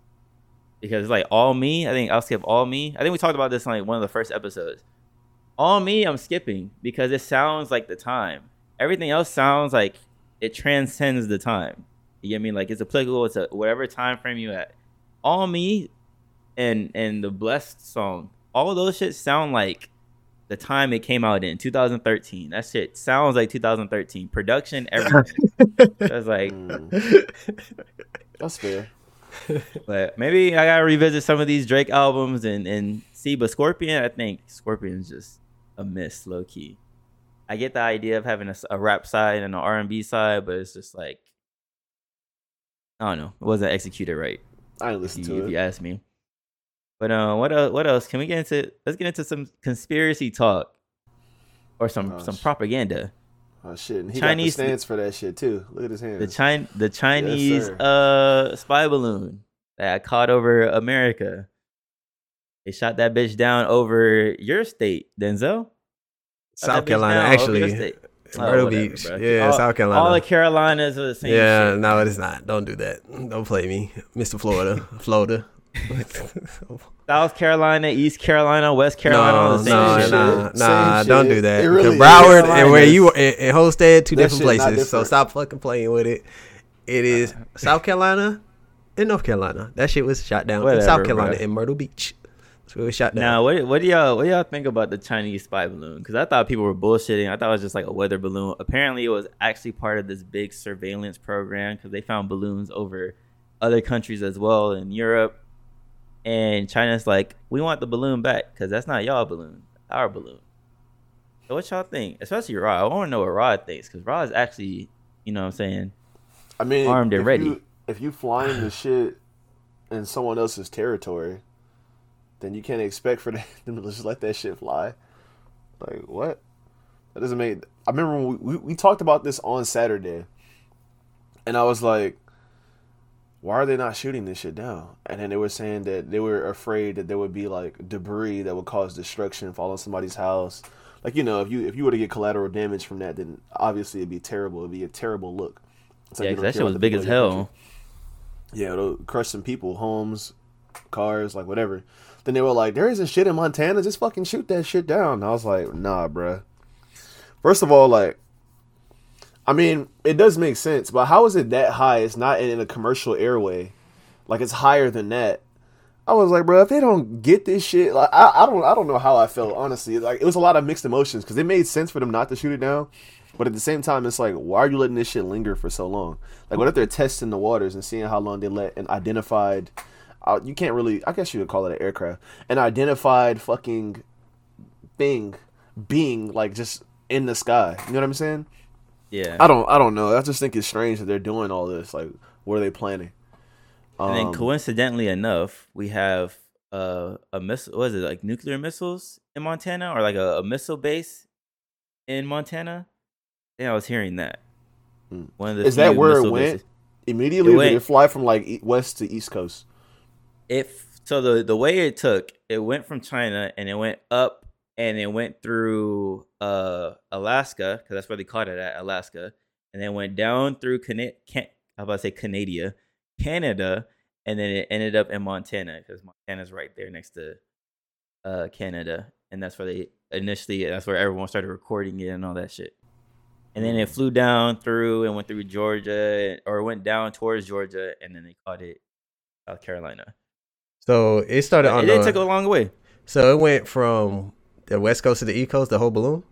Speaker 1: because it's like all me. I think I'll skip all me. I think we talked about this in like one of the first episodes. All me, I'm skipping because it sounds like the time. Everything else sounds like it transcends the time. You get me? Like it's applicable to whatever time frame you at. All me and and the blessed song all those shit sound like the time it came out in 2013 that shit sounds like 2013 production everything that's like
Speaker 4: Mm. That's fair.
Speaker 1: but maybe i gotta revisit some of these drake albums and and see but scorpion i think scorpion's just a miss low-key i get the idea of having a rap side and an r&b side but it's just like i don't know it wasn't executed right
Speaker 4: I didn't
Speaker 1: if
Speaker 4: listen
Speaker 1: you,
Speaker 4: to
Speaker 1: if
Speaker 4: it.
Speaker 1: you ask me. But uh, what else? What else? Can we get into? Let's get into some conspiracy talk, or some some
Speaker 4: Gosh.
Speaker 1: propaganda.
Speaker 4: Oh shit! And he
Speaker 1: Chinese-
Speaker 4: got the stance for that shit too. Look at his hands.
Speaker 1: The Chin the Chinese
Speaker 4: sir.
Speaker 1: uh spy balloon that caught over America. They shot that bitch down over your state, Denzel.
Speaker 3: South Carolina,
Speaker 1: down over your
Speaker 3: actually.
Speaker 1: state. Uh, oh,
Speaker 3: Myrtle Beach.
Speaker 1: bro.
Speaker 3: Yeah,
Speaker 1: all,
Speaker 3: South Carolina.
Speaker 1: All the Carolinas are the same
Speaker 3: yeah,
Speaker 1: shit.
Speaker 3: no, it is not. Don't do that. Don't play me, Mr. Florida, Florida.
Speaker 1: South Carolina, East Carolina, West Carolina, all
Speaker 3: no,
Speaker 1: the same
Speaker 3: no,
Speaker 1: shit.
Speaker 3: nah,
Speaker 4: shit.
Speaker 3: nah,
Speaker 4: Same
Speaker 3: don't do that.
Speaker 4: It really
Speaker 3: Because Broward
Speaker 4: is.
Speaker 3: and where you and, and Holstead, two
Speaker 4: That
Speaker 3: different
Speaker 4: shit not
Speaker 3: places. So stop fucking playing with it. It is South Carolina and North Carolina. That shit was shot down in South Carolina
Speaker 1: bruh.
Speaker 3: in Myrtle Beach. That's where it shot down.
Speaker 1: Now, what what do y'all what do y'all think about the Chinese spy balloon? Because I thought people were bullshitting. I thought it was just like a weather balloon. Apparently, it was actually part of this big surveillance program because they found balloons over other countries as well in Europe. And China's like, we want the balloon back because that's not y'all balloon, our balloon. So what y'all think? Especially Rod. I want to know what Rod thinks because Rod is actually, you know, what I'm saying,
Speaker 4: I mean,
Speaker 1: Armed and
Speaker 4: if
Speaker 1: ready.
Speaker 4: You, if you flying the shit in someone else's territory, then you can't expect for them to just let that shit fly. Like what? That doesn't make. I remember when we, we, we talked about this on Saturday, and I was like, "Why are they not shooting this shit down?" And then they were saying that they were afraid that there would be like debris that would cause destruction, fall on somebody's house. Like you know, if you if you were to get collateral damage from that, then obviously it'd be terrible. It'd be a terrible look. It's like
Speaker 1: yeah, that shit was
Speaker 4: the
Speaker 1: big as hell.
Speaker 4: country. Yeah, it'll crush some people, homes, cars, like whatever. Then they were like, "There isn't shit in Montana. Just fucking shoot that shit down." And I was like, "Nah, bruh. First of all, like, I mean, it does make sense, but how is it that high? It's not in a commercial airway. Like, it's higher than that. I was like, bro, if they don't get this shit, like, I, I don't, I don't know how I felt. Honestly, like, it was a lot of mixed emotions because it made sense for them not to shoot it down, but at the same time, it's like, why are you letting this shit linger for so long? Like, what if they're testing the waters and seeing how long they let an identified, uh, you can't really, I guess you would call it an aircraft, an identified fucking thing, being like just in the sky. You know what I'm saying?
Speaker 1: Yeah.
Speaker 4: I don't, I don't know. I just think it's strange that they're doing all this. Like, what are they planning?
Speaker 1: And then
Speaker 4: Um,
Speaker 1: coincidentally enough, we have uh, a missile. Was it like nuclear missiles in Montana, or like a, a missile base in Montana? Yeah, I was hearing that.
Speaker 4: Hmm.
Speaker 1: One of the
Speaker 4: Is that where it went?
Speaker 1: bases.
Speaker 4: Immediately,
Speaker 1: It
Speaker 4: or did it fly from like west to east coast?
Speaker 1: If so, the the way it took, it went from China and it went up and it went through uh Alaska because that's where they caught it at Alaska, and then went down through Can- I about to say Canada, Canada, and then it ended up in Montana because Montana's right there next to uh Canada, and that's where they initially that's where everyone started recording it and all that shit. And then it flew down through and went through Georgia, or went down towards Georgia, and then they caught it South Carolina.
Speaker 3: So it started on
Speaker 1: It didn't a long way.
Speaker 3: so it went from the west coast to the east coast, the whole balloon.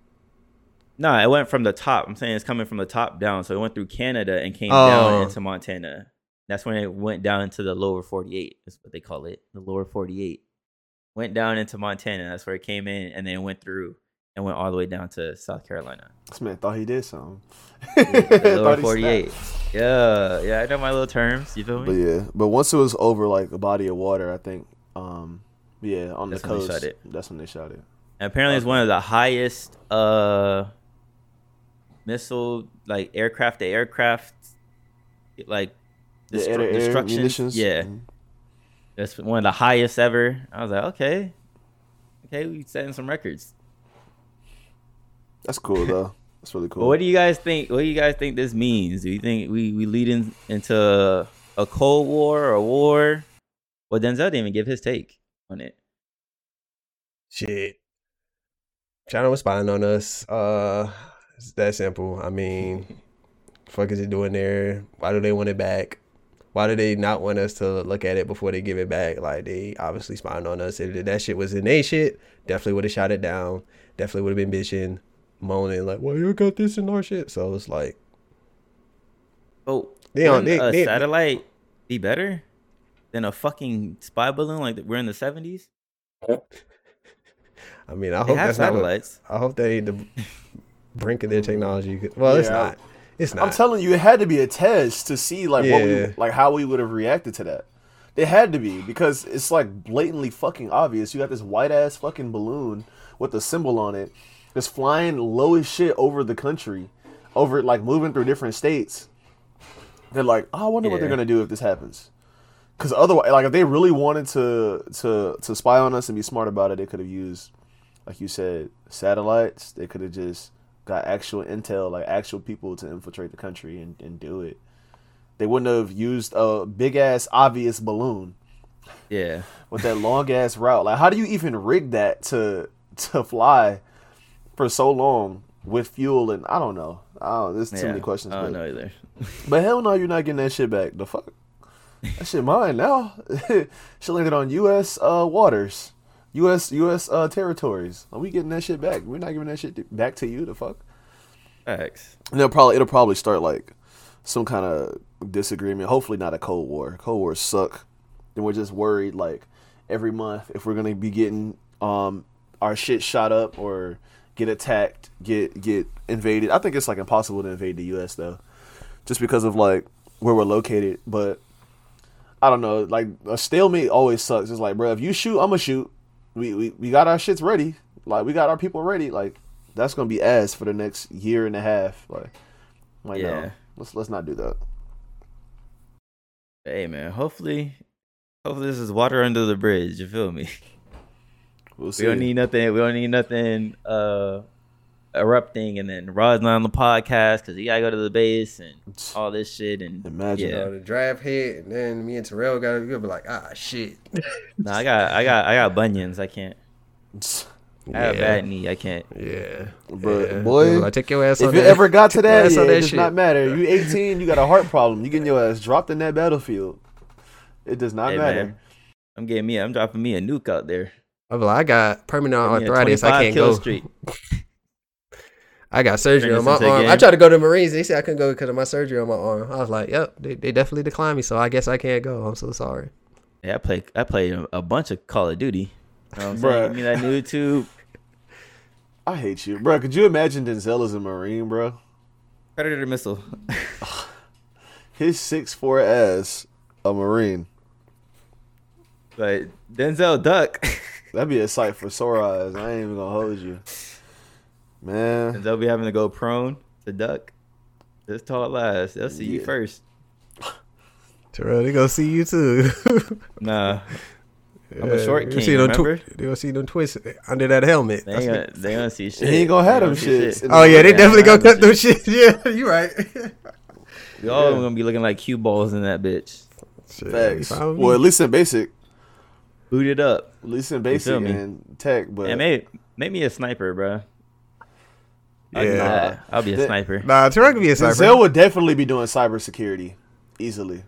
Speaker 1: No, it went from the top. I'm saying it's coming from the top down. So it went through Canada and came
Speaker 3: Oh.
Speaker 1: down into Montana. That's when it went down into the lower 48. That's what they call it. The lower 48. Went down into Montana. That's where it came in and then went through and went all the way down to South Carolina.
Speaker 4: This man thought he did something.
Speaker 1: Lower 48. Yeah. Yeah, I know my little terms. You feel me?
Speaker 4: But yeah, but once it was over like a body of water, I think, um, yeah, on
Speaker 1: That's
Speaker 4: the
Speaker 1: when they
Speaker 4: coast,
Speaker 1: shot it.
Speaker 4: that's when they shot it.
Speaker 1: And apparently it's one of the highest uh missile like aircraft to aircraft like destru- destruction.
Speaker 4: munitions?
Speaker 1: Yeah.
Speaker 4: Mhm.
Speaker 1: That's one of the highest ever. I was like, okay. Okay, we setting some records.
Speaker 4: That's cool though. That's really cool.
Speaker 1: What do you guys think? What do you guys think this means? Do you think we we leading into a cold war or a war? Well, Denzel didn't even give his take on it.
Speaker 3: Shit. China was spying on us. Uh, it's that simple. I mean, fuck is it doing there? Why do they want it back? Why do they not want us to look at it before they give it back? Like they obviously spying on us. If that shit was in their shit, definitely would have shot it down. Definitely would have been bitching, moaning like, "Well, you got this in our shit." So it's like,
Speaker 1: Oh,
Speaker 3: They on-
Speaker 1: wouldn't
Speaker 3: they-
Speaker 1: a
Speaker 3: they-
Speaker 1: satellite be better than a fucking spy balloon like we're in the seventies?
Speaker 3: I mean, I hope
Speaker 1: have
Speaker 3: that's not. What,
Speaker 1: satellites.
Speaker 3: I hope they ain't the brink of their technology. Well, it's not. It's not.
Speaker 4: I'm telling you, it had to be a test to see like what we like how we would have reacted to that. It had to be because it's like blatantly fucking obvious. You got this white ass fucking balloon with a symbol on it that's flying low as shit over the country, over like moving through different states. They're like, oh, I wonder what they're gonna do if this happens. Because otherwise, like if they really wanted to to to spy on us and be smart about it, they could have used, like you said, satellites. They could have just got actual intel, like actual people to infiltrate the country and, and do it. They wouldn't have used a big ass obvious balloon
Speaker 1: Yeah.
Speaker 4: with that long ass route. Like, how do you even rig that to to fly for so long with fuel? And I don't know. I don't. There's too
Speaker 1: yeah.
Speaker 4: many questions.
Speaker 1: I don't
Speaker 4: but,
Speaker 1: know either.
Speaker 4: but hell no, you're not getting that shit back. The fuck. That shit mine now. she landed on U.S. Uh, waters, U.S. U.S. Uh, territories. Are we getting that shit back? We're not giving that shit back to you. The fuck.
Speaker 1: Facts.
Speaker 4: And they'll probably it'll probably start like some kind of disagreement. Hopefully not a cold war. Cold wars suck. And we're just worried like every month if we're gonna be getting um our shit shot up or get attacked, get get invaded. I think it's like impossible to invade the U.S. though, just because of like where we're located. But I don't know. Like a stalemate always sucks. It's like, bro, if you shoot, I'm gonna shoot. We we we got our shits ready. Like we got our people ready. Like that's gonna be ass for the next year and a half. Like, like
Speaker 1: Yeah.
Speaker 4: no, let's let's not do that.
Speaker 1: Hey man, hopefully, hopefully this is water under the bridge. You feel me?
Speaker 4: We'll see.
Speaker 1: We don't need nothing. We don't need nothing uh erupting, and then Rod's not on the podcast because he gotta go to the base and all this shit. And
Speaker 4: Imagine.
Speaker 1: yeah,
Speaker 3: the draft hit, and then me and Terrell got to be like, ah, shit.
Speaker 1: no, I got, I got, I got bunions. I can't. I have
Speaker 3: Yeah.
Speaker 1: bad knee. I can't.
Speaker 3: Yeah,
Speaker 4: But,
Speaker 3: yeah.
Speaker 4: boy,
Speaker 3: I take your ass.
Speaker 4: If
Speaker 3: on
Speaker 4: it
Speaker 3: that.
Speaker 4: ever got to that,
Speaker 3: ass
Speaker 4: yeah,
Speaker 3: on
Speaker 4: it does
Speaker 3: shit.
Speaker 4: not matter. You 18, you got a heart problem. You getting your ass dropped in that battlefield. It does not
Speaker 1: Hey,
Speaker 4: matter.
Speaker 1: man, I'm getting me. I'm dropping me a nuke out there.
Speaker 3: I'm like, I got permanent
Speaker 1: Give me a
Speaker 3: arthritis. I can't go.
Speaker 1: streak.
Speaker 3: I got surgery on my arm.
Speaker 1: game.
Speaker 3: I tried to go to Marines. They said I couldn't go because of my surgery on my arm. I was like, yep, they, they definitely declined me. So I guess I can't go. I'm so sorry.
Speaker 1: Yeah, I play. I play a, a bunch of Call of Duty. You know what I'm
Speaker 4: Bruh.
Speaker 1: saying? Give me that noob tube.
Speaker 4: I hate you, bro. Could you imagine Denzel as a Marine, bro?
Speaker 1: Predator missile.
Speaker 4: His six four ass a Marine.
Speaker 1: but Denzel Duck.
Speaker 4: That'd be a sight for sore eyes. I ain't even gonna hold you, man.
Speaker 1: They'll be having to go prone to duck. This tall ass. They'll see you first.
Speaker 3: Terrell, they gonna see you too.
Speaker 1: Nah. I'm a short
Speaker 3: They
Speaker 1: king,
Speaker 3: See them
Speaker 1: remember?
Speaker 3: twi- they gonna see them twists under that helmet.
Speaker 1: They ain't gonna, they gonna see shit.
Speaker 4: He ain't gonna have them
Speaker 1: gonna
Speaker 4: shits.
Speaker 1: shit.
Speaker 3: Oh yeah, they definitely gonna cut them shit. Yeah, you right.
Speaker 1: We all
Speaker 4: Yeah.
Speaker 1: gonna be looking like cue balls in that bitch.
Speaker 3: Shit,
Speaker 4: Facts.
Speaker 3: fine with me.
Speaker 4: Well, at least in basic,
Speaker 1: Booted up.
Speaker 4: at least in basic
Speaker 1: me?
Speaker 4: and tech, but
Speaker 1: And make make me a sniper, bro. I'll
Speaker 3: Yeah.
Speaker 1: that. I'll be a sniper.
Speaker 3: nah, Terrell can be a sniper.
Speaker 4: Denzel would definitely be doing cybersecurity easily.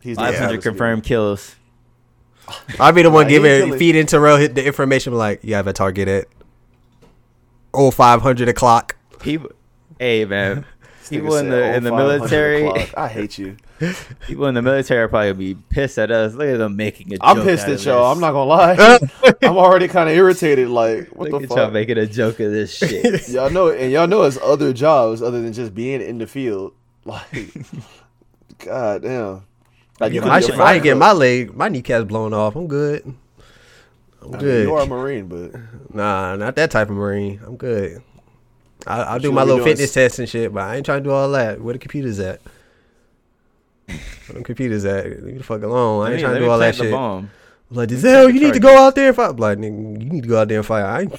Speaker 4: He's doing
Speaker 1: 500
Speaker 4: cybersecurity.
Speaker 1: confirmed kills.
Speaker 3: I'll be the one
Speaker 4: Nah,
Speaker 3: giving
Speaker 4: killing-
Speaker 3: feeding Terrell hit the information like you have a target at oh five hundred o'clock.
Speaker 1: People, hey man,
Speaker 4: This nigga
Speaker 1: people in the
Speaker 4: "Oh,
Speaker 1: in the military,
Speaker 4: o'clock." I hate you.
Speaker 1: people in the military are probably be pissed at us. Look at them making a.
Speaker 4: I'm
Speaker 1: joke I'm
Speaker 4: pissed
Speaker 1: out
Speaker 4: at
Speaker 1: of
Speaker 4: y'all.
Speaker 1: this.
Speaker 4: I'm not gonna lie. I'm already kind of irritated. Like, what
Speaker 1: Look
Speaker 4: the
Speaker 1: at y'all making a joke of this shit.
Speaker 4: Y'all know, and y'all know it's other jobs other than just being in the field. Like, god damn. Like
Speaker 1: You
Speaker 4: could
Speaker 1: know,
Speaker 3: I, should,
Speaker 4: fire
Speaker 3: I ain't getting my leg, my kneecaps blown off. I'm good. I'm
Speaker 4: I mean,
Speaker 3: good.
Speaker 4: you are a marine, but
Speaker 3: Nah, not that type of marine. I'm good. I, I'll do my little fitness
Speaker 4: s-
Speaker 3: tests and shit, but I ain't trying to do all that. Where the computers at? Where the computers at? Leave me the fuck alone. I ain't
Speaker 1: me-
Speaker 3: trying to do all that shit.
Speaker 1: bomb.
Speaker 3: Like, Giselle, you need to go out there and fight. I'm Like, nigga, you need to go out there and fight. I ain't,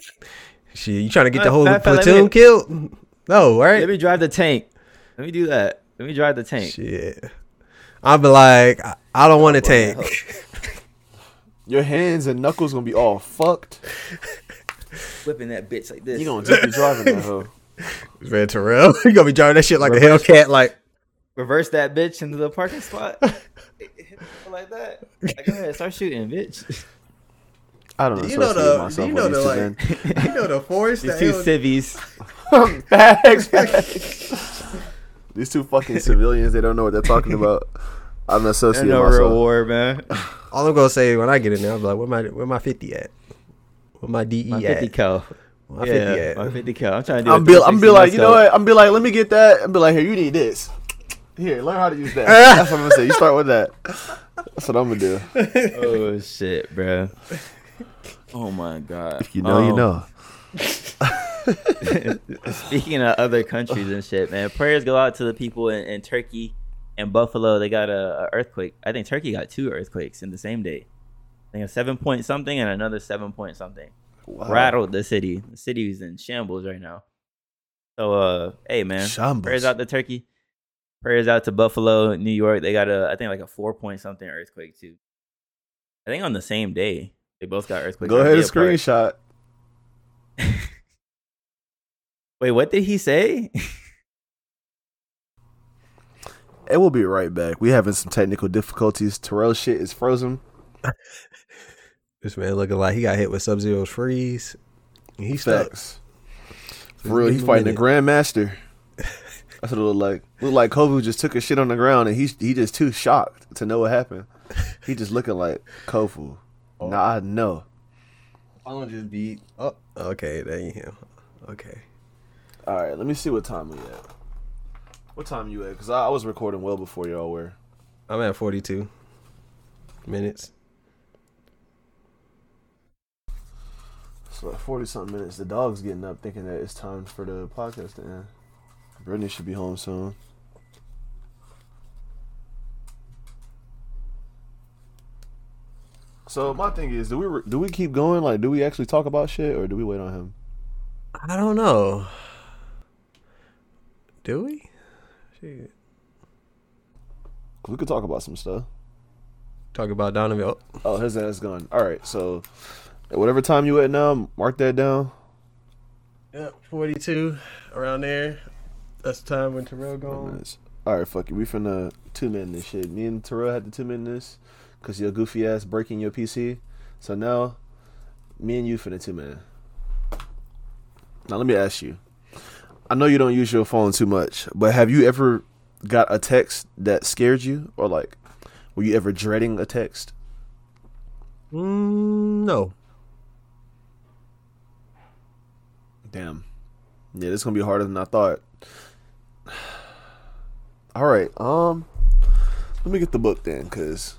Speaker 3: shit, you trying to get the whole
Speaker 1: matter fact,
Speaker 3: platoon
Speaker 1: me-
Speaker 3: killed? No, right?
Speaker 1: Let me drive the tank. Let me do that. Let me drive the tank.
Speaker 3: Shit. I'll be like, I, I don't want to tank.
Speaker 4: your hands and knuckles gonna be all fucked.
Speaker 1: Whipping that bitch like this.
Speaker 4: You gonna just be driving that hoe.
Speaker 3: Man, Terrell, you gonna be driving that shit like a Hellcat, like.
Speaker 1: reverse that bitch into the parking spot. like that. Like, go ahead, start shooting, bitch.
Speaker 4: I don't know.
Speaker 3: You know the,
Speaker 4: myself
Speaker 3: you
Speaker 4: with
Speaker 3: know the like, you know the force.
Speaker 1: These two
Speaker 3: hell-
Speaker 1: civvies.
Speaker 4: Facts, facts. These two fucking civilians, they don't know what they're talking about. I'm
Speaker 1: Ain't
Speaker 4: associating
Speaker 1: no
Speaker 4: myself.
Speaker 1: real war, man.
Speaker 3: All I'm gonna say when I get in there, I'm like, where my where my fifty at? Where my DE
Speaker 1: My
Speaker 3: at?
Speaker 1: 50 cal.
Speaker 3: My
Speaker 1: yeah,
Speaker 3: 50 at?
Speaker 1: my 50 cal. I'm trying to do.
Speaker 4: I'm be, I'm be like, you know what? I'm be like, let me get that. I'm be like, here, you need this. Here, learn how to use that. That's what I'm gonna say. You start with that. That's what I'm gonna do.
Speaker 1: Oh shit, bro. Oh my god.
Speaker 4: You know, you
Speaker 1: Um,
Speaker 4: know.
Speaker 1: Speaking of other countries and shit, man, prayers go out to the people in, in Turkey and Buffalo they got a, a earthquake. I think Turkey got two earthquakes in the same day. I think a seven point something and another seven point something
Speaker 4: Wow.
Speaker 1: rattled the city. The city is in shambles right now. So uh, hey man,
Speaker 4: Shambles.
Speaker 1: prayers out to Turkey. Prayers out to Buffalo, New York. They got a I think like a four point something earthquake too. I think on the same day they both got earthquakes.
Speaker 4: Go ahead and screenshot.
Speaker 1: Wait, what did he say?
Speaker 4: And we'll be right back. We having some technical difficulties. Terrell shit is frozen.
Speaker 3: This man looking like he got hit with Sub Zero's freeze. And He's stuck.
Speaker 4: For real,
Speaker 3: he's
Speaker 4: he
Speaker 3: him a
Speaker 4: fighting the. Grandmaster. That's what it looked like. Looked like Kovu just took a shit on the ground and he's he just too shocked to know what happened. He just looking like Kofu.
Speaker 3: Oh.
Speaker 4: Nah, I know.
Speaker 3: Phone just beat. Oh, okay, there you him. Okay.
Speaker 4: All right, let me see what time we at. What time you at? Because I, I was recording well before y'all were.
Speaker 3: I'm at 42 minutes.
Speaker 4: Like forty something minutes. The dog's getting up, thinking that it's time for the podcast to end. Brittany should be home soon. So my thing is, do we re- do we keep going? Like, do we actually talk about shit, or do we wait on him?
Speaker 3: I don't know. Do we? Shit.
Speaker 4: we could talk about some stuff.
Speaker 3: Talk about Donovan. Oh,
Speaker 4: Oh, his ass gone. All right, so at whatever time you at now, mark that down.
Speaker 3: Yep, 42 around there. That's the time when Terrell gone.
Speaker 4: All right, fuck it. We finna two min this shit. Me and Terrell had to two min this because your goofy ass breaking your PC. So now, me and you finna two min. Now let me ask you. I know you don't use your phone too much, but have you ever got a text that scared you, or like, were you ever dreading a text?
Speaker 3: Mm, no.
Speaker 4: Damn. Yeah, this is gonna be harder than I thought. All right. Um, let me get the book then, cause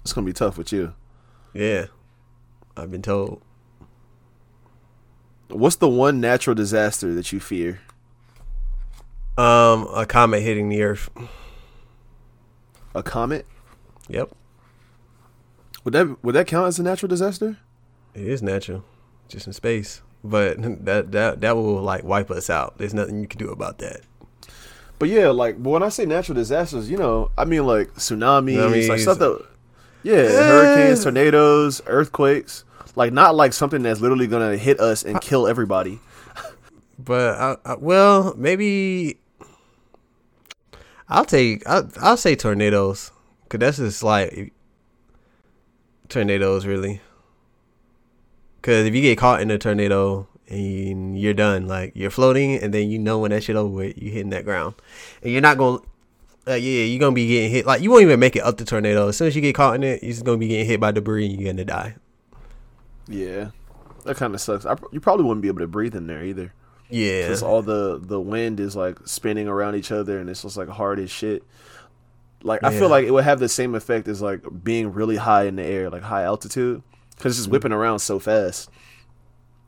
Speaker 4: it's gonna be tough with you.
Speaker 3: Yeah. I've been told.
Speaker 4: What's the one natural disaster that you fear?
Speaker 3: Um, a comet hitting the earth.
Speaker 4: A comet?
Speaker 3: Yep.
Speaker 4: Would that would that count as a natural disaster?
Speaker 3: It is natural. Just in space. But that that that will like wipe us out. There's nothing you can do about that.
Speaker 4: But yeah, like when I say natural disasters, you know, I mean like tsunamis, like
Speaker 3: Tsunamis.
Speaker 4: stuff that uh, yeah, hurricanes, tornadoes, earthquakes. Like not like something that's literally gonna hit us and kill everybody.
Speaker 3: But I, I, well, maybe I'll take I'll, I'll say tornadoes because that's just like tornadoes really. Because if you get caught in a tornado and you're done, like you're floating, and then you know when that shit over with, you hitting that ground, and you're not gonna. Uh, yeah, you're gonna be getting hit. Like you won't even make it up the tornado. As soon as you get caught in it, you're just gonna be getting hit by debris, and you're gonna die.
Speaker 4: Yeah, that kind of sucks. I, you probably wouldn't be able to breathe in there either.
Speaker 3: Yeah,
Speaker 4: Because all the the wind is like spinning around each other, and it's just like hard as shit. Like I
Speaker 3: Yeah.
Speaker 4: feel like it would have the same effect as like being really high in the air, like high altitude, because it's whipping around so fast.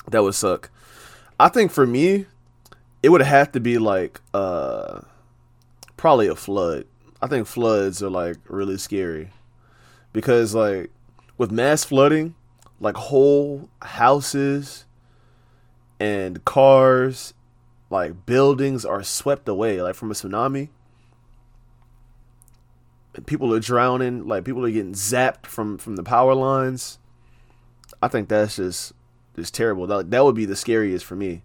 Speaker 4: That would suck. I think for me, it would have to be like uh probably a flood. I think floods are like really scary because like with mass flooding, like whole houses and cars, like buildings are swept away, like from a tsunami. People are drowning, like people are getting zapped from from the power lines. I think that's just just terrible. That that would be the scariest for me.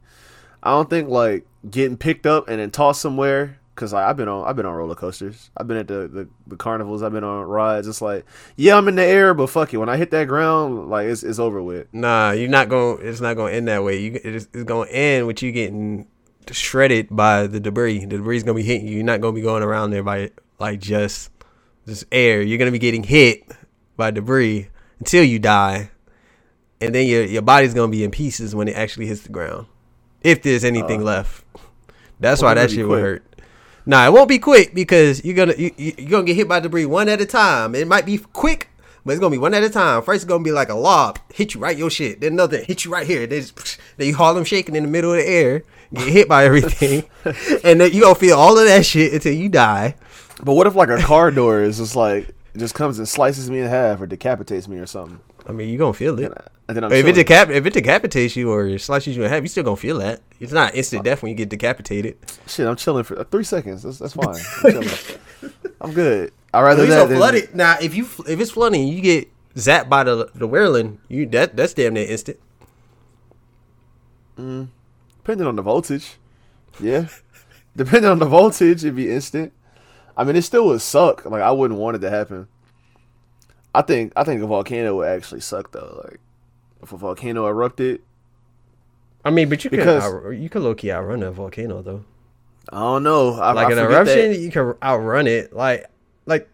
Speaker 4: I don't think like getting picked up and then tossed somewhere because like, I've been on I've been on roller coasters. I've been at the, the the carnivals. I've been on rides. It's like yeah, I'm in the air, but fuck it. When I hit that ground, like it's it's over with.
Speaker 3: Nah, you're not going. It's not going to end that way. You, it's, it's going to end with you getting shredded by the debris. The debris is going to be hitting you. You're not going to be going around there by like just just air. You're going to be getting hit by debris until you die, and then your your body's going to be in pieces when it actually hits the ground, if there's anything uh, left. That's why that shit would hurt. Nah, it won't be quick because you're gonna you, you- you're gonna get hit by debris one at a time. It might be quick, but it's gonna be one at a time. First, it's gonna be like a lob, hit you right your shit. Then another hit you right here. Then, just, then you haul them shaking in the middle of the air, get hit by everything, and then you gonna feel all of that shit until you die.
Speaker 4: But what if like a car door is just like just comes and slices me in half or decapitates me or something?
Speaker 3: I mean, you gonna feel it.
Speaker 4: And, then I'm
Speaker 3: If it, decap- if it decapitates you or slices you in half, you still gonna feel that. It's not instant death when you get decapitated.
Speaker 4: shit. I'm chilling for uh, three seconds. That's, that's fine. I'm. I'm good. I rather that than
Speaker 3: flood it. Now, if you if it's flooding, you get zapped by the the whirling. You that that's damn near instant.
Speaker 4: depending on the voltage. Yeah, depending on the voltage, it'd be instant. I mean, it still would suck. Like I wouldn't want it to happen. I think I think a volcano would actually suck though. Like if a volcano erupted,
Speaker 3: I mean, but you can
Speaker 4: Because-
Speaker 3: out, you can low key outrun a volcano though.
Speaker 4: I don't know. I,
Speaker 3: Like
Speaker 4: I
Speaker 3: an eruption,
Speaker 4: that-
Speaker 3: you can outrun it. Like like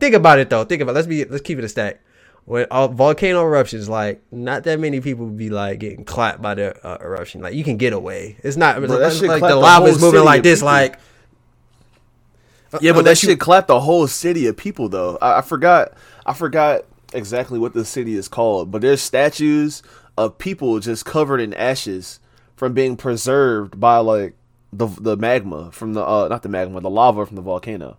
Speaker 3: think about it though. Think about it. let's be let's keep it a stack. When uh, volcano eruptions, like not that many people be like getting clapped by the uh, eruption. Like you can get away. It's not
Speaker 4: Bro, shit
Speaker 3: like the
Speaker 4: the
Speaker 3: lava is moving like this.
Speaker 4: people.
Speaker 3: Like
Speaker 4: Yeah, but that
Speaker 3: you-
Speaker 4: shit clapped the whole city of people though. I, I forgot I forgot exactly what the city is called, but there's statues of people just covered in ashes from being preserved by like the the magma from the uh not the magma, the lava from the volcano.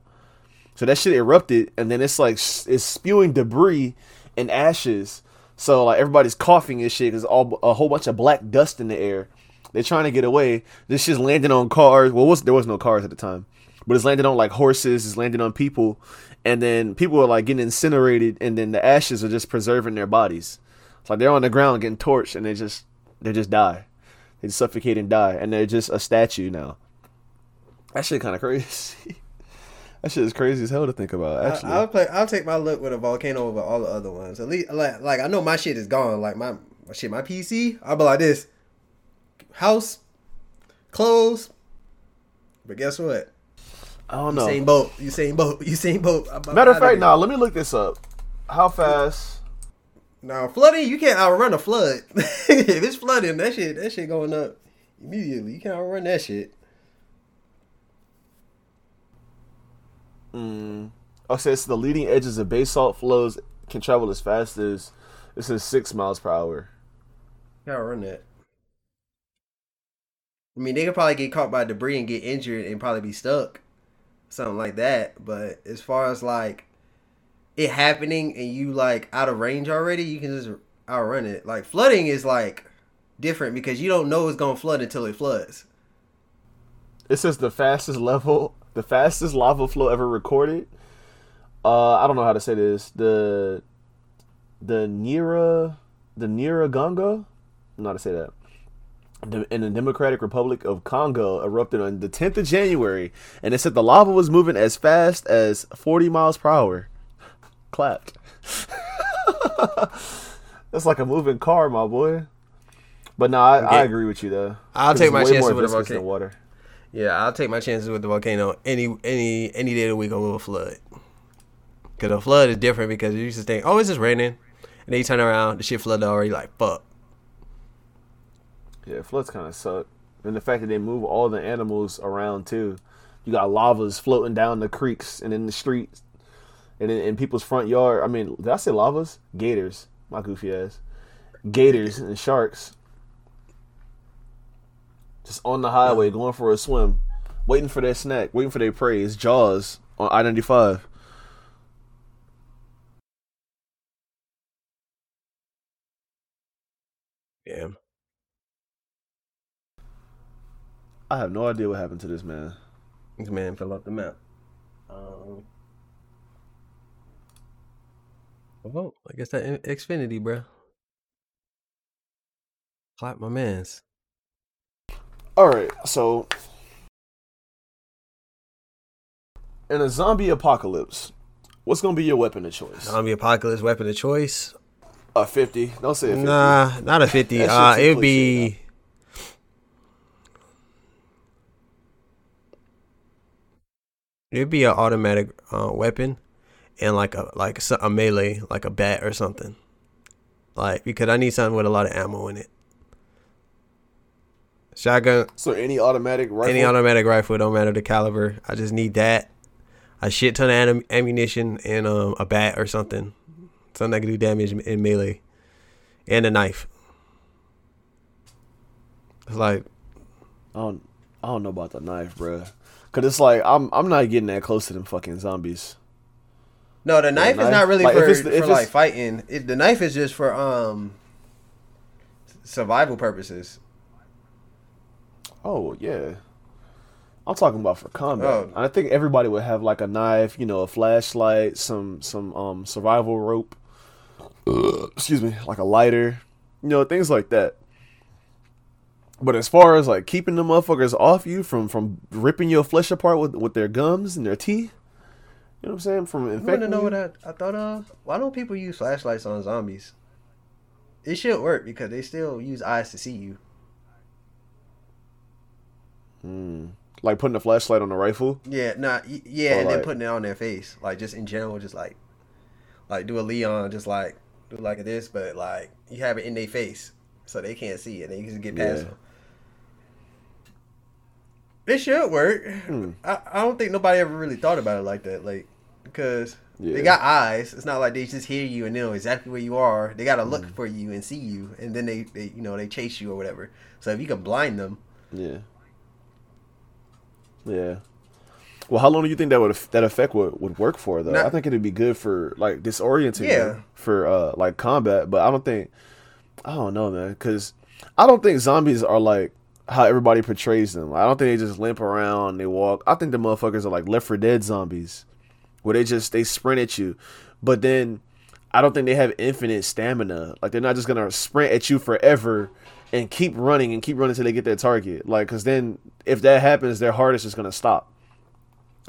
Speaker 4: So that shit erupted and then it's like it's spewing debris and ashes. So like everybody's coughing and shit cuz all a whole bunch of black dust in the air. They're trying to get away. This shit's landing on cars. Well, was there was no cars at the time, but it's landing on like horses. It's landing on people, and then people are like getting incinerated, and then the ashes are just preserving their bodies. It's like they're on the ground getting torched, and they just they just die. They just suffocate and die, and they're just a statue now. That shit kind of crazy. that shit is crazy as hell to think about. Actually,
Speaker 3: I, will play. I'll take my look with a volcano over all the other ones. At least, like, like I know my shit is gone. Like my, my shit, my PC. I'll be like this: house, clothes. But guess what?
Speaker 4: I don't
Speaker 3: You
Speaker 4: know.
Speaker 3: same boat. You same boat. You same boat. I'm
Speaker 4: Matter of fact,
Speaker 3: here.
Speaker 4: now let me look this up. How fast?
Speaker 3: Now flooding, you can't outrun a flood. if it's flooding, that shit, that shit going up immediately. You can't outrun that shit.
Speaker 4: Mm. Oh, it says the leading edges of basalt flows can travel as fast as this is six miles per hour.
Speaker 3: You can't outrun that. I mean, they could probably get caught by debris and get injured and probably be stuck, something like that. But as far as like it happening and you like out of range already, you can just outrun it. Like flooding is like different because you don't know it's gonna flood until it floods.
Speaker 4: It says the fastest level, the fastest lava flow ever recorded. Uh, I don't know how to say this. The the Nira, the Nira Ganga. I to say that. The- In the Democratic Republic of Congo, erupted on the 10th of January, and it said the lava was moving as fast as 40 miles per hour. Clapped. That's like a moving car, my boy. But no, I, I agree with you though.
Speaker 3: I'll take my chances with
Speaker 4: than
Speaker 3: volcano.
Speaker 4: water.
Speaker 3: Yeah, I'll take my chances with the volcano any any any day of the week over a flood. Cause a flood is different because you used to think, oh, it's just raining, and then you turn around, the shit flooded already. Like fuck.
Speaker 4: Yeah, floods kind of suck. And the fact that they move all the animals around too. You got lavas floating down the creeks and in the streets and in, in people's front yard. I mean, did I say lavas? Gators. My goofy ass. Gators and sharks. Just on the highway going for a swim, waiting for their snack, waiting for their prey. It's Jaws on I 95.
Speaker 3: Yeah.
Speaker 4: I have no idea what happened to this man.
Speaker 3: This man fell off the map. Um, well, I guess that in- Xfinity, bro. Clap my man's.
Speaker 4: All right, so in a zombie apocalypse, what's gonna be your weapon of choice?
Speaker 3: Zombie apocalypse weapon of choice.
Speaker 4: A fifty? Don't say a fifty.
Speaker 3: Nah, not a fifty. Uh, it would be. It'd be an automatic uh, weapon, and like a like a melee, like a bat or something. Like because I need something with a lot of ammo in it. Shotgun,
Speaker 4: So any automatic rifle?
Speaker 3: any automatic rifle, don't matter the caliber. I just need that, a shit ton of anim- ammunition, and um, a bat or something, something that can do damage in- melee, and a knife. It's like
Speaker 4: I don't I don't know about the knife, bruh. Cause it's like I'm I'm not getting that close to them fucking zombies.
Speaker 3: No, the knife is
Speaker 4: knife-
Speaker 3: not really
Speaker 4: like, if
Speaker 3: for,
Speaker 4: it's-
Speaker 3: for
Speaker 4: if
Speaker 3: like fighting. It, the knife is just for um survival purposes.
Speaker 4: Oh yeah. I'm talking about for combat.
Speaker 3: Oh.
Speaker 4: I think everybody would have like a knife, you know, a flashlight, some some um survival rope. excuse me, like a lighter, you know, things like that. But as far as like keeping the motherfuckers off you from from ripping your flesh apart with with their gums and their teeth, you know what I'm saying? From
Speaker 3: You want
Speaker 4: infecting
Speaker 3: to know what I, I thought of? Why don't people use flashlights on zombies? It should work because they still use eyes to see you. Hmm.
Speaker 4: like putting a flashlight on a rifle.
Speaker 3: Yeah, nah, yeah,
Speaker 4: Or
Speaker 3: and then putting it on their face, like just in general, just like, like do a Leon, just like do like this, but like you have it in their face, so they can't see it. They can just get past
Speaker 4: Yeah.
Speaker 3: them. It should work.
Speaker 4: Hmm.
Speaker 3: I, I don't think nobody ever really thought about it like that, like because
Speaker 4: Yeah.
Speaker 3: they got eyes. It's not like they just hear you and know exactly where you are. They got to
Speaker 4: Hmm.
Speaker 3: look for you and see you, and then they, they you know they chase you or whatever. So if you can blind them,
Speaker 4: Yeah. Yeah. Well, how long do you think that would that effect would, would work for though?
Speaker 3: Not-
Speaker 4: I think it'd be good for like disorienting
Speaker 3: Yeah.
Speaker 4: for uh like combat, but I don't think I don't know, man, cuz I don't think zombies are like how everybody portrays them. I don't think they just limp around, they walk. I think the motherfuckers are like Left 4 Dead zombies where they just they sprint at you. But then I don't think they have infinite stamina. Like they're not just gonna sprint at you forever and keep running and keep running until they get their target. Like, cause then if that happens, their heart is just gonna stop.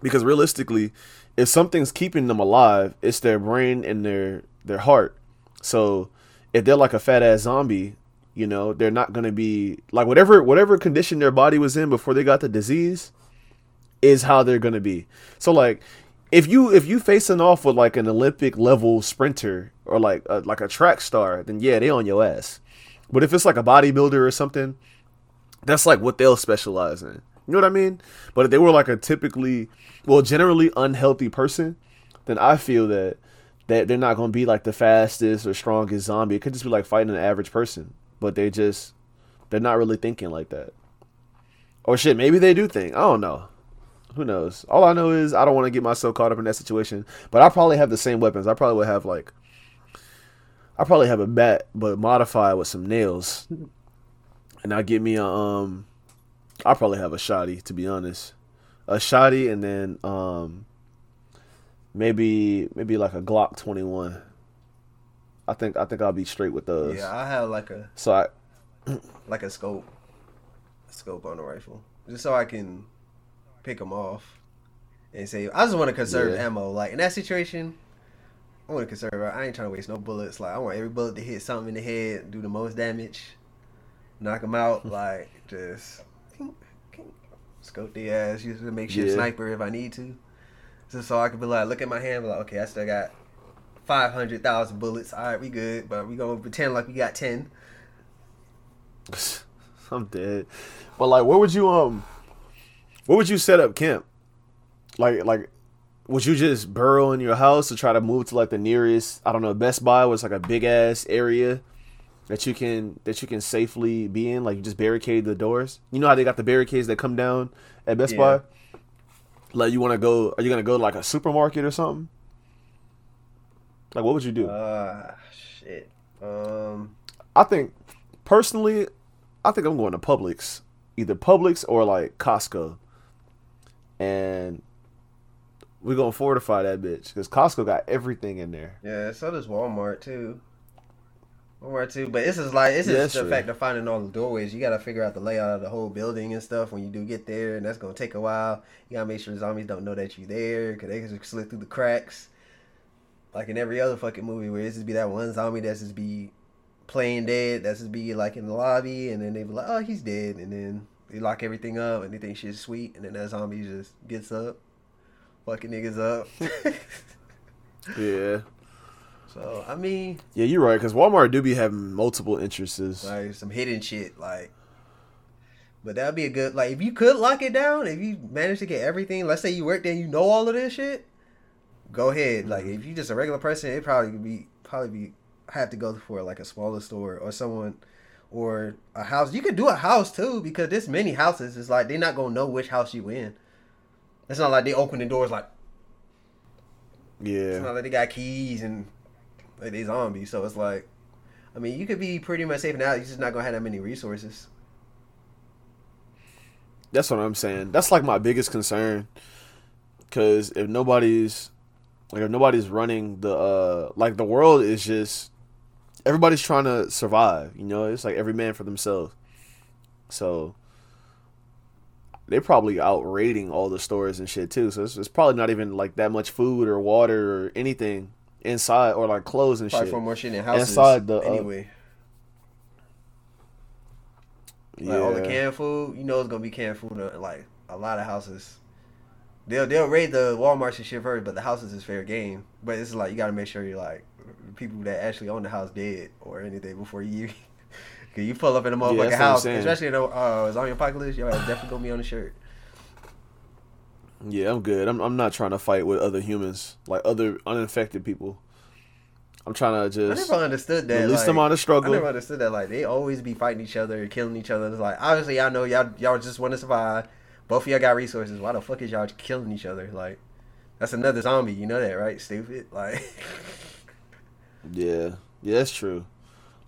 Speaker 4: Because realistically, if something's keeping them alive, it's their brain and their their heart. So if they're like a fat ass zombie, you know, they're not gonna be like whatever whatever condition their body was in before they got the disease is how they're gonna be. So like if you if you facing off with like an Olympic level sprinter or like a, like a track star, then yeah, they on your ass. But if it's like a bodybuilder or something, that's like what they'll specialize in. You know what I mean? But if they were like a typically, well, generally unhealthy person, then I feel that that they're not gonna be like the fastest or strongest zombie. It could just be like fighting an average person, but they just they're not really thinking like that. Or shit, maybe they do think. I don't know. Who knows? All I know is I don't want to get myself caught up in that situation. But I probably have the same weapons. I probably would have like I probably have a bat, but modified with some nails. And I get me a um I probably have a shotty, to be honest. A shotty and then um maybe maybe like a Glock twenty one. I think I think I'll be straight with those.
Speaker 3: yeah, I have like a
Speaker 4: So I
Speaker 3: like a scope, a scope on the rifle, just so I can pick them off and say, I just want to conserve
Speaker 4: Yeah.
Speaker 3: ammo. Like in that situation, I want to conserve. I ain't trying to waste no bullets. Like I want every bullet to hit something in the head, do the most damage, knock them out. like just scope the ass, use the makeshift
Speaker 4: Yeah.
Speaker 3: sniper if I need to, just so I can be like, look at my hand, be like, okay, I still got. 500,000 bullets. All right, we good, but we going to pretend like we got 10.
Speaker 4: I'm dead. But like, where would you um, where would you set up camp? Like, like, would you just burrow in your house to try to move to like the nearest? I don't know, Best Buy was like a big ass area that you can that you can safely be in. Like, you just barricade the doors. You know how they got the barricades that come down at Best
Speaker 3: Yeah.
Speaker 4: Buy. Like, you want to go? Are you gonna go to like a supermarket or something? Like, what would you do?
Speaker 3: Ah, shit. Um,
Speaker 4: I think personally, I think I'm going to Publix, either Publix or like Costco, and we're gonna fortify that bitch because Costco got everything in there.
Speaker 3: yeah, so does Walmart too. Walmart too, but this is like this
Speaker 4: Yeah,
Speaker 3: is the
Speaker 4: true.
Speaker 3: fact of finding all the doorways. You gotta figure out the layout of the whole building and stuff when you do get there, and that's gonna take a while. You gotta make sure the zombies don't know that you're there, cause they can just slip through the cracks. Like in every other fucking movie, where it's just be that one zombie that's just be playing dead, that's just be like in the lobby, and then they be like, oh, he's dead, and then they lock everything up, and they think shit's sweet, and then that zombie just gets up, fucking niggas up.
Speaker 4: Yeah,
Speaker 3: so I mean,
Speaker 4: yeah, you're right because Walmart do be having multiple entrances.
Speaker 3: like some hidden shit, like. But that'd be a good like if you could lock it down, if you manage to get everything. Let's say you work there, and you know all of this shit. Go ahead. Like if you just a regular person, it probably could be probably be have to go for like a smaller store or someone or a house. You could do a house too because there's many houses. It's like they're not gonna know which house you in. It's not like they open the doors like Yeah. it's not like they got keys and like they zombies. So it's like, I mean, you could be pretty much safe now. You're just not gonna have that many resources.
Speaker 4: That's what I'm saying. That's like my biggest concern. Cause if nobody's like if nobody's running the uh like the world is just everybody's trying to survive, you know? It's like every man for themselves. So they're probably out raiding all the stores and shit too. So it's, it's probably not even like that much food or water or anything inside or like clothes and
Speaker 3: Probably
Speaker 4: shit.
Speaker 3: for more shit in houses.
Speaker 4: Inside the, uh,
Speaker 3: anyway, like all the canned food, you know, it's gonna be canned food. in, Like a lot of houses, they'll they'll raid the WalMarts and shit first, but the houses is fair game. But it's like you gotta make sure you're like people that actually own the house dead or anything before you. Cause you pull up in a motherfucking
Speaker 4: I'm
Speaker 3: house, especially in the uh, zombie apocalypse, yo, definitely gonna be on the shirt.
Speaker 4: Yeah, I'm good. I'm I'm not trying to fight with other humans, like other uninfected people. I'm trying to just.
Speaker 3: I never understood that.
Speaker 4: the least
Speaker 3: like,
Speaker 4: amount of struggle.
Speaker 3: I never understood that. Like they always be fighting each other, killing each other. It's like obviously y'all know y'all y'all just want to survive. Both of y'all got resources. Why the fuck is y'all killing each other? Like that's another zombie. You know that, right? Stupid. Like
Speaker 4: Yeah, yeah, that's true.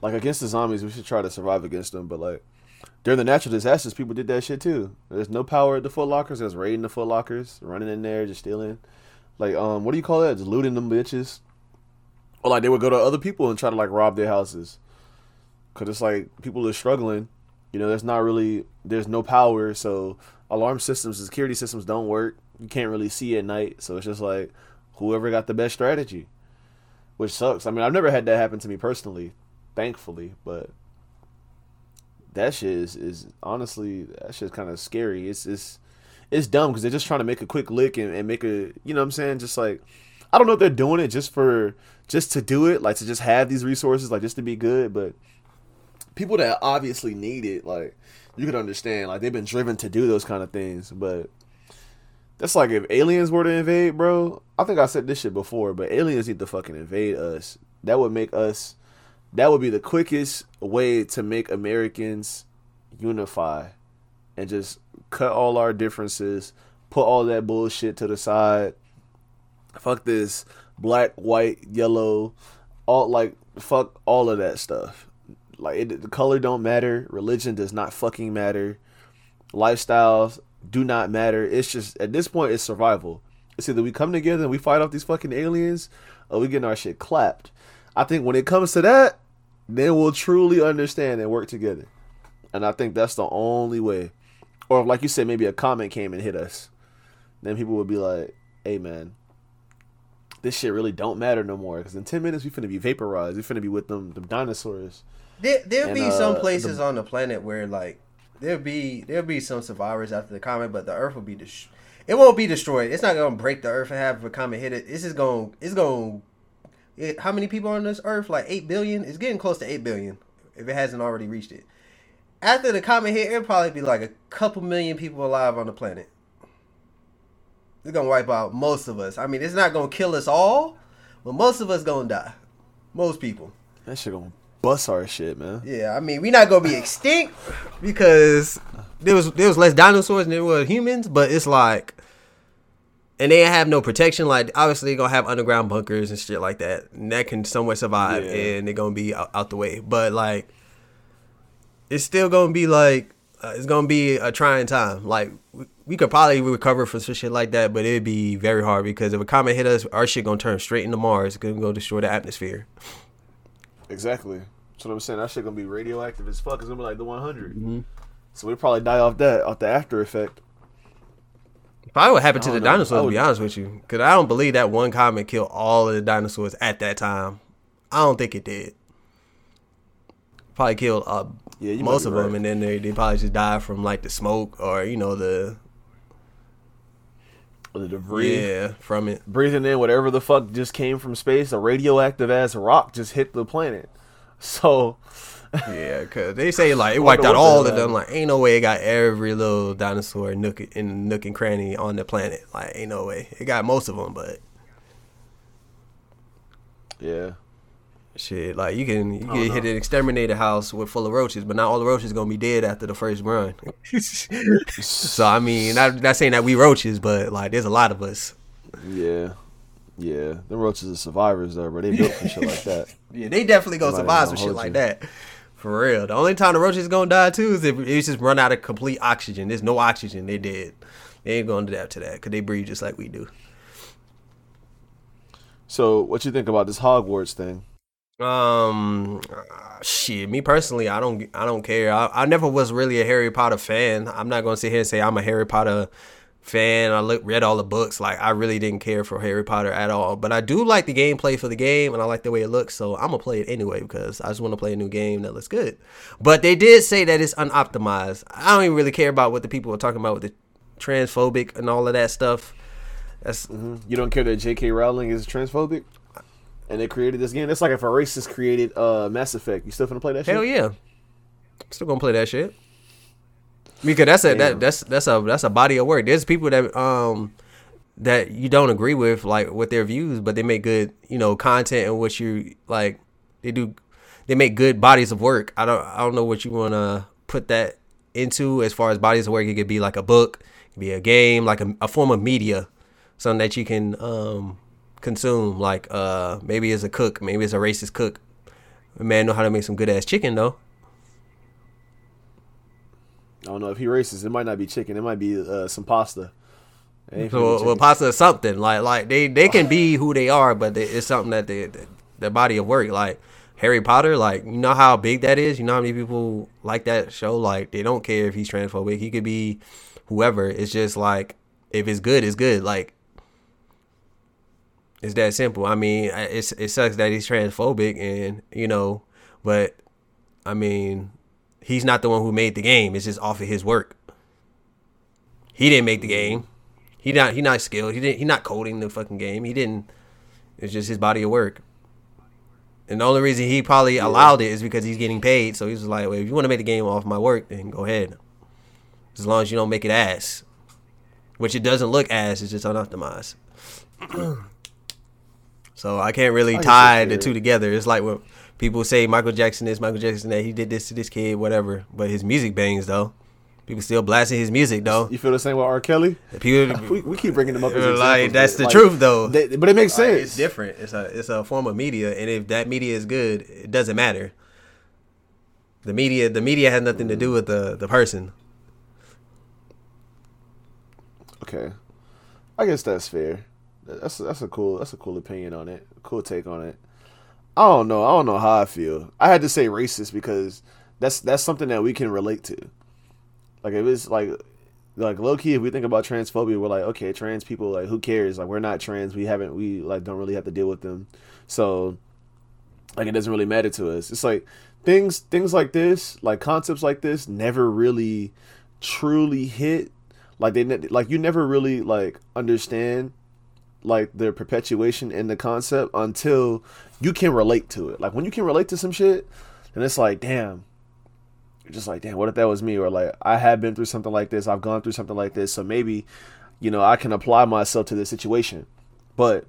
Speaker 4: Like against the zombies, we should try to survive against them. But like during the natural disasters, people did that shit too. There's no power at the Foot Lockers. There's raiding the Foot Lockers, running in there, just stealing. Like um, what do you call that? Just looting them bitches. Or like they would go to other people and try to like rob their houses. Cause it's like people are struggling. You know, there's not really there's no power, so alarm systems, security systems don't work. You can't really see at night, so it's just like whoever got the best strategy which sucks. I mean, I've never had that happen to me personally, thankfully, but that shit is, is honestly that shit's kind of scary. It's it's it's dumb because they're just trying to make a quick lick and, and make a you know what I'm saying just like I don't know if they're doing it just for just to do it like to just have these resources like just to be good, but people that obviously need it like you could understand like they've been driven to do those kind of things, but that's like if aliens were to invade, bro. I think I said this shit before, but aliens need to fucking invade us. That would make us. That would be the quickest way to make Americans unify and just cut all our differences, put all that bullshit to the side. Fuck this black, white, yellow, all like fuck all of that stuff. Like it, the color don't matter, religion does not fucking matter, lifestyles do not matter. It's just at this point it's survival. It's either we come together and we fight off these fucking aliens, or we getting our shit clapped. I think when it comes to that, then we'll truly understand and work together. And I think that's the only way. Or like you said, maybe a comment came and hit us, then people would be like, "Hey, man, this shit really don't matter no more." Because in ten minutes we finna be vaporized. We finna be with them, them dinosaurs.
Speaker 3: There there'll
Speaker 4: And,
Speaker 3: be
Speaker 4: uh,
Speaker 3: some places
Speaker 4: the-
Speaker 3: on the planet where like there'll be there'll be some survivors after the comet, but the Earth will be destroyed. It won't be destroyed. It's not gonna break the Earth and have a comet hit it. It's just gonna it's gonna. It, how many people on this Earth? Like eight billion. It's getting close to eight billion if it hasn't already reached it. After the comet hit, it'll probably be like a couple million people alive on the planet. It's gonna wipe out most of us. I mean, it's not gonna kill us all, but most of us gonna die. Most people.
Speaker 4: That shit gonna bust our shit, man.
Speaker 3: Yeah, I mean, we not gonna be extinct because there was there was less dinosaurs than there were humans, but it's like, and they have no protection. Like, obviously, they're gonna have underground bunkers and shit like that, and that can somewhat survive,
Speaker 4: Yeah.
Speaker 3: and they're gonna be out, out the way. But like, it's still gonna be like, uh, it's gonna be a trying time. Like, we, we could probably recover from some shit like that, but it'd be very hard because if a comet hit us, our shit gonna turn straight into Mars. It's gonna go destroy the atmosphere.
Speaker 4: Exactly. That's what I'm saying. That shit gonna be radioactive as fuck. It's gonna be like the 100. So we probably die off that, off the after effect.
Speaker 3: Probably what happened to the
Speaker 4: know.
Speaker 3: dinosaurs,
Speaker 4: I
Speaker 3: to be honest with you. Because I don't believe that one comet killed all of the dinosaurs at that time. I don't think it did. Probably killed uh,
Speaker 4: Yeah,
Speaker 3: most
Speaker 4: be
Speaker 3: of them, and then they, they probably just died from like the smoke or, you know, the.
Speaker 4: The debris.
Speaker 3: Yeah, from it.
Speaker 4: Breathing in whatever the fuck just came from space, a radioactive ass rock just hit the planet. So
Speaker 3: Yeah, because they say like it wiped out all
Speaker 4: the
Speaker 3: of them. Like, ain't no way it got every little dinosaur nook in nook and cranny on the planet. Like, ain't no way. It got most of them, but
Speaker 4: yeah.
Speaker 3: Shit, like you can you can hit an exterminator house with full of roaches, but not all the roaches gonna be dead after the first run. so I mean, not not saying that we roaches, but like there's a lot of us.
Speaker 4: Yeah, yeah. Them roaches are survivors though, bro. They built for shit like that.
Speaker 3: Yeah, they definitely gonna
Speaker 4: Nobody
Speaker 3: survive some shit
Speaker 4: hold
Speaker 3: like that. For real. The only time the roaches gonna die too is if it's just run out of complete oxygen. There's no oxygen, they dead. They ain't gonna adapt to that because they breathe just like we do.
Speaker 4: So, what you think about this Hogwarts thing?
Speaker 3: Um, uh, shit. Me personally, I don't, I don't care. I, I never was really a Harry Potter fan. I'm not gonna sit here and say I'm a Harry Potter fan. I look, read all the books. Like I really didn't care for Harry Potter at all. But I do like the gameplay for the game, and I like the way it looks. So I'm gonna play it anyway because I just want to play a new game that looks good. But they did say that it's unoptimized. I don't even really care about what the people were talking about with the transphobic and all of that stuff. That's
Speaker 4: You don't care that J.K. Rowling is transphobic, and they created this game. It's like if a racist created uh, Mass Effect. You still gonna play that shit?
Speaker 3: Hell yeah. Still gonna play that shit. Because that's a that, that's that's a that's a body of work. There's people that um that you don't agree with like with their views, but they make good, you know, content and what you like they do they make good bodies of work. I don't I don't know what you wanna put that into as far as bodies of work. It could be like a book, it could be a game, like a, a form of media. Something that you can um consume. Like uh maybe as a cook, maybe as a racist cook. A man know how to make some good ass chicken though.
Speaker 4: I don't know if he racist. It might not be chicken. It might be uh, some pasta. It ain't finna be
Speaker 3: So, well, pasta is something like like they they can be who they are, but they, it's something that they their body of work. Like Harry Potter, like you know how big that is. You know how many people like that show. Like they don't care if he's transphobic. He could be whoever. It's just like if it's good, it's good. Like it's that simple. I mean, it's it sucks that he's transphobic, and you know, but I mean, he's not the one who made the game. It's just off of his work. He didn't make the game. He not he not skilled. He didn't he not coding the fucking game. He didn't. It's just his body of work. And the only reason he probably allowed it is because he's getting paid. So he's like, well, if you want to make the game off my work, then go ahead. As long as you don't make it ass. Which it doesn't look ass, it's just unoptimized. so I can't really
Speaker 4: I
Speaker 3: tie the two together. It's like when people say Michael Jackson is Michael Jackson that he did this to this kid, whatever. But his music bangs though. People still blasting his music though.
Speaker 4: You feel the same with R. Kelly?
Speaker 3: People
Speaker 4: We, we keep bringing them up as
Speaker 3: like that's the
Speaker 4: like,
Speaker 3: truth though.
Speaker 4: they- but it makes
Speaker 3: Like,
Speaker 4: sense.
Speaker 3: it's different. It's a it's a form of media, and if that media is good, it doesn't matter. The media the media has nothing to do with the the person.
Speaker 4: Okay, I guess that's fair. That's that's a cool that's a cool opinion on it. Cool take on it. I don't know. I don't know how I feel. I had to say racist because that's that's something that we can relate to. Like if it's like like low key, if we think about transphobia, we're like, okay, trans people, like who cares? Like we're not trans. We haven't we like don't really have to deal with them. So like it doesn't really matter to us. It's like things things like this, like concepts like this, never really truly hit. Like they ne- like you never really like understand like the perpetuation in the concept until you can relate to it. Like when you can relate to some shit, then it's like, damn. You're just like, damn, what if that was me? Or like, I have been through something like this. I've gone through something like this. So maybe, you know, I can apply myself to this situation. But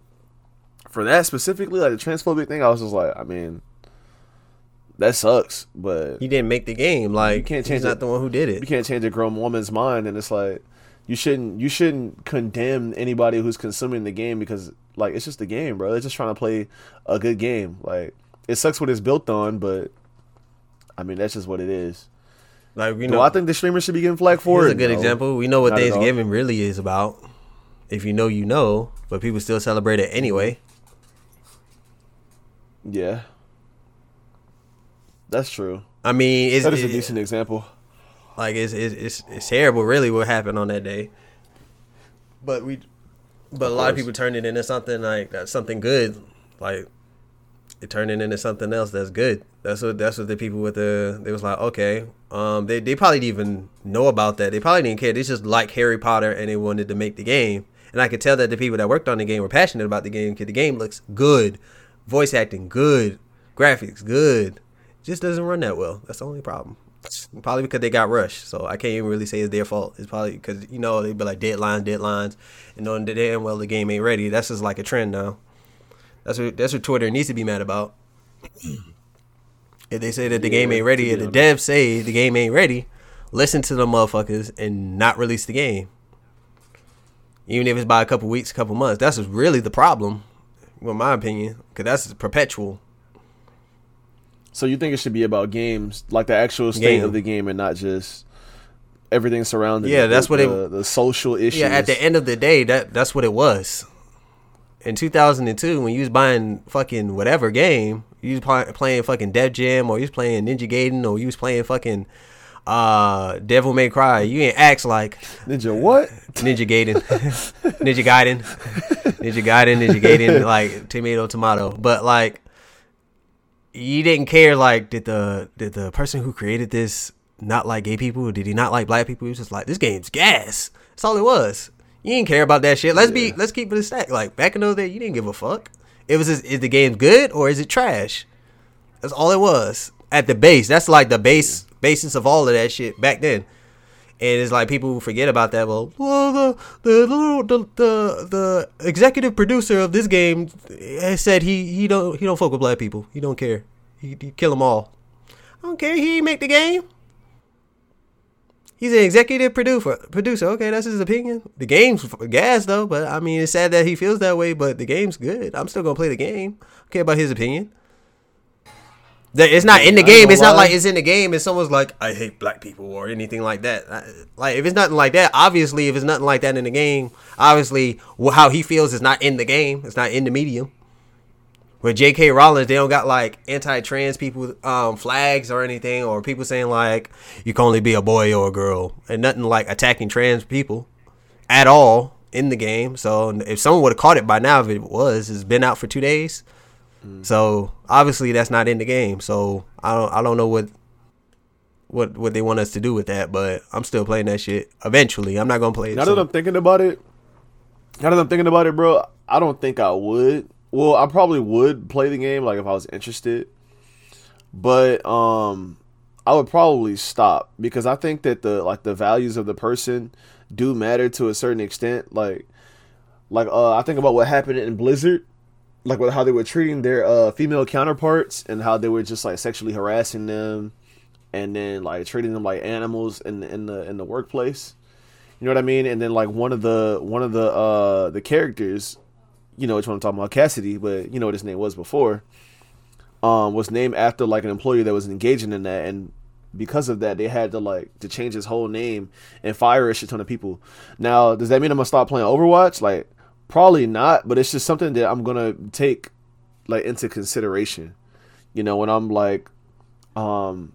Speaker 4: for that specifically, like the transphobic thing, I was just like, I mean, that sucks. But
Speaker 3: you didn't make the game. Like
Speaker 4: you
Speaker 3: can't
Speaker 4: change
Speaker 3: not
Speaker 4: it.
Speaker 3: the one who did it.
Speaker 4: you can't change a grown woman's mind and it's like you shouldn't you shouldn't condemn anybody who's consuming the game because like it's just a game bro they're just trying to play a good game like it sucks what it's built on but i mean that's just what it is
Speaker 3: Like you
Speaker 4: do
Speaker 3: know,
Speaker 4: i think the streamers should be getting flagged for
Speaker 3: here's
Speaker 4: it
Speaker 3: a good
Speaker 4: No.
Speaker 3: example. We know what
Speaker 4: Not.
Speaker 3: Thanksgiving really is about. If you know, you know. But people still celebrate it anyway.
Speaker 4: yeah that's true
Speaker 3: I mean, it's,
Speaker 4: that is a decent example
Speaker 3: Like it's, it's it's it's terrible, really, what happened on that day. But we, but a lot of people turned it into something like that's something good. Like it turned it into something else that's good. That's what that's what the people with the they was like, okay, um, they they probably didn't even know about that. They probably didn't care. They just like Harry Potter and they wanted to make the game. And I could tell that the people that worked on the game were passionate about the game because the game looks good, voice acting good, graphics good. Just doesn't run that well. That's the only problem. Probably because they got rushed. So I can't even really say it's their fault. It's probably because you know they'd be like deadlines, deadlines, and knowing damn well the game ain't ready. That's just like a trend now. That's what that's what Twitter needs to be mad about. If they say that the game ain't ready, if the devs say the game ain't ready, listen to the motherfuckers and not release the game. Even if it's by a couple weeks, a couple months. That's really the problem, in my opinion, because that's perpetual.
Speaker 4: So you think it should be about games, like the actual state
Speaker 3: Game.
Speaker 4: of the game, and not just everything surrounding.
Speaker 3: Yeah,
Speaker 4: it,
Speaker 3: that's
Speaker 4: the,
Speaker 3: what it-
Speaker 4: the, the social issues.
Speaker 3: Yeah, at the end of the day, that that's what it was. In 2002, when you was buying fucking whatever game, you was pl- playing fucking Def Jam, or you was playing Ninja Gaiden, or you was playing fucking uh Devil May Cry. You ain't act like
Speaker 4: Ninja, what?
Speaker 3: Ninja Gaiden, Ninja Gaiden, Ninja Gaiden, Ninja Gaiden, like tomato, tomato. But like, you didn't care. Like, did the did the person who created this not like gay people? Did he not like black people? He was just like, this game's gas. That's all it was. You didn't care about that shit. Let's be let's keep it a stack. Like back in those days, you didn't give a fuck. It was just, is the game good or is it trash? That's all it was at the base. That's like the base basis of all of that shit back then. And it's like people forget about that. Well, well the, the the the the executive producer of this game said he he don't he don't fuck with black people. He don't care. He, he kill them all. I don't care. He make the game. He's an executive producer. Producer. Okay, that's his opinion. The game's gas though, but I mean, it's sad that he feels that way. But the game's good. I'm still gonna play the game. Okay, about his opinion. That it's not in the game. It's not like it's in the game. And someone's like, I hate black people or anything like that. I- Like if it's nothing like that, obviously, if it's nothing like that in the game, obviously, how he feels is not in the game. It's not in the medium. With J.K. Rowling, they don't got like anti-trans people um, flags or anything, or people saying like you can only be a boy or a girl, and nothing like attacking trans people at all in the game. So if someone would have caught it by now, if it was, it's been out for two days. So obviously that's not in the game. So I don't I don't know what what what they want us to do with that, but I'm still playing that shit. Eventually, I'm not gonna play it.
Speaker 4: Now that. I'm thinking about it, now that I'm thinking about it, bro, I don't think I would. Well, I probably would play the game like if I was interested, but um, I would probably stop because I think that the like the values of the person do matter to a certain extent. Like, like uh, I think about what happened in Blizzard, like with how they were treating their uh female counterparts and how they were just like sexually harassing them, and then like treating them like animals in in the in the workplace. You know what I mean? And then like one of the one of the uh the characters, you know which one I'm talking about, Cassidy, but you know what his name was before, um, was named after like an employee that was engaging in that and because of that they had to like to change his whole name and fire a shit ton of people. Now, does that mean I'm gonna stop playing Overwatch? Like probably not, but it's just something that I'm gonna take like into consideration. You know, when I'm like um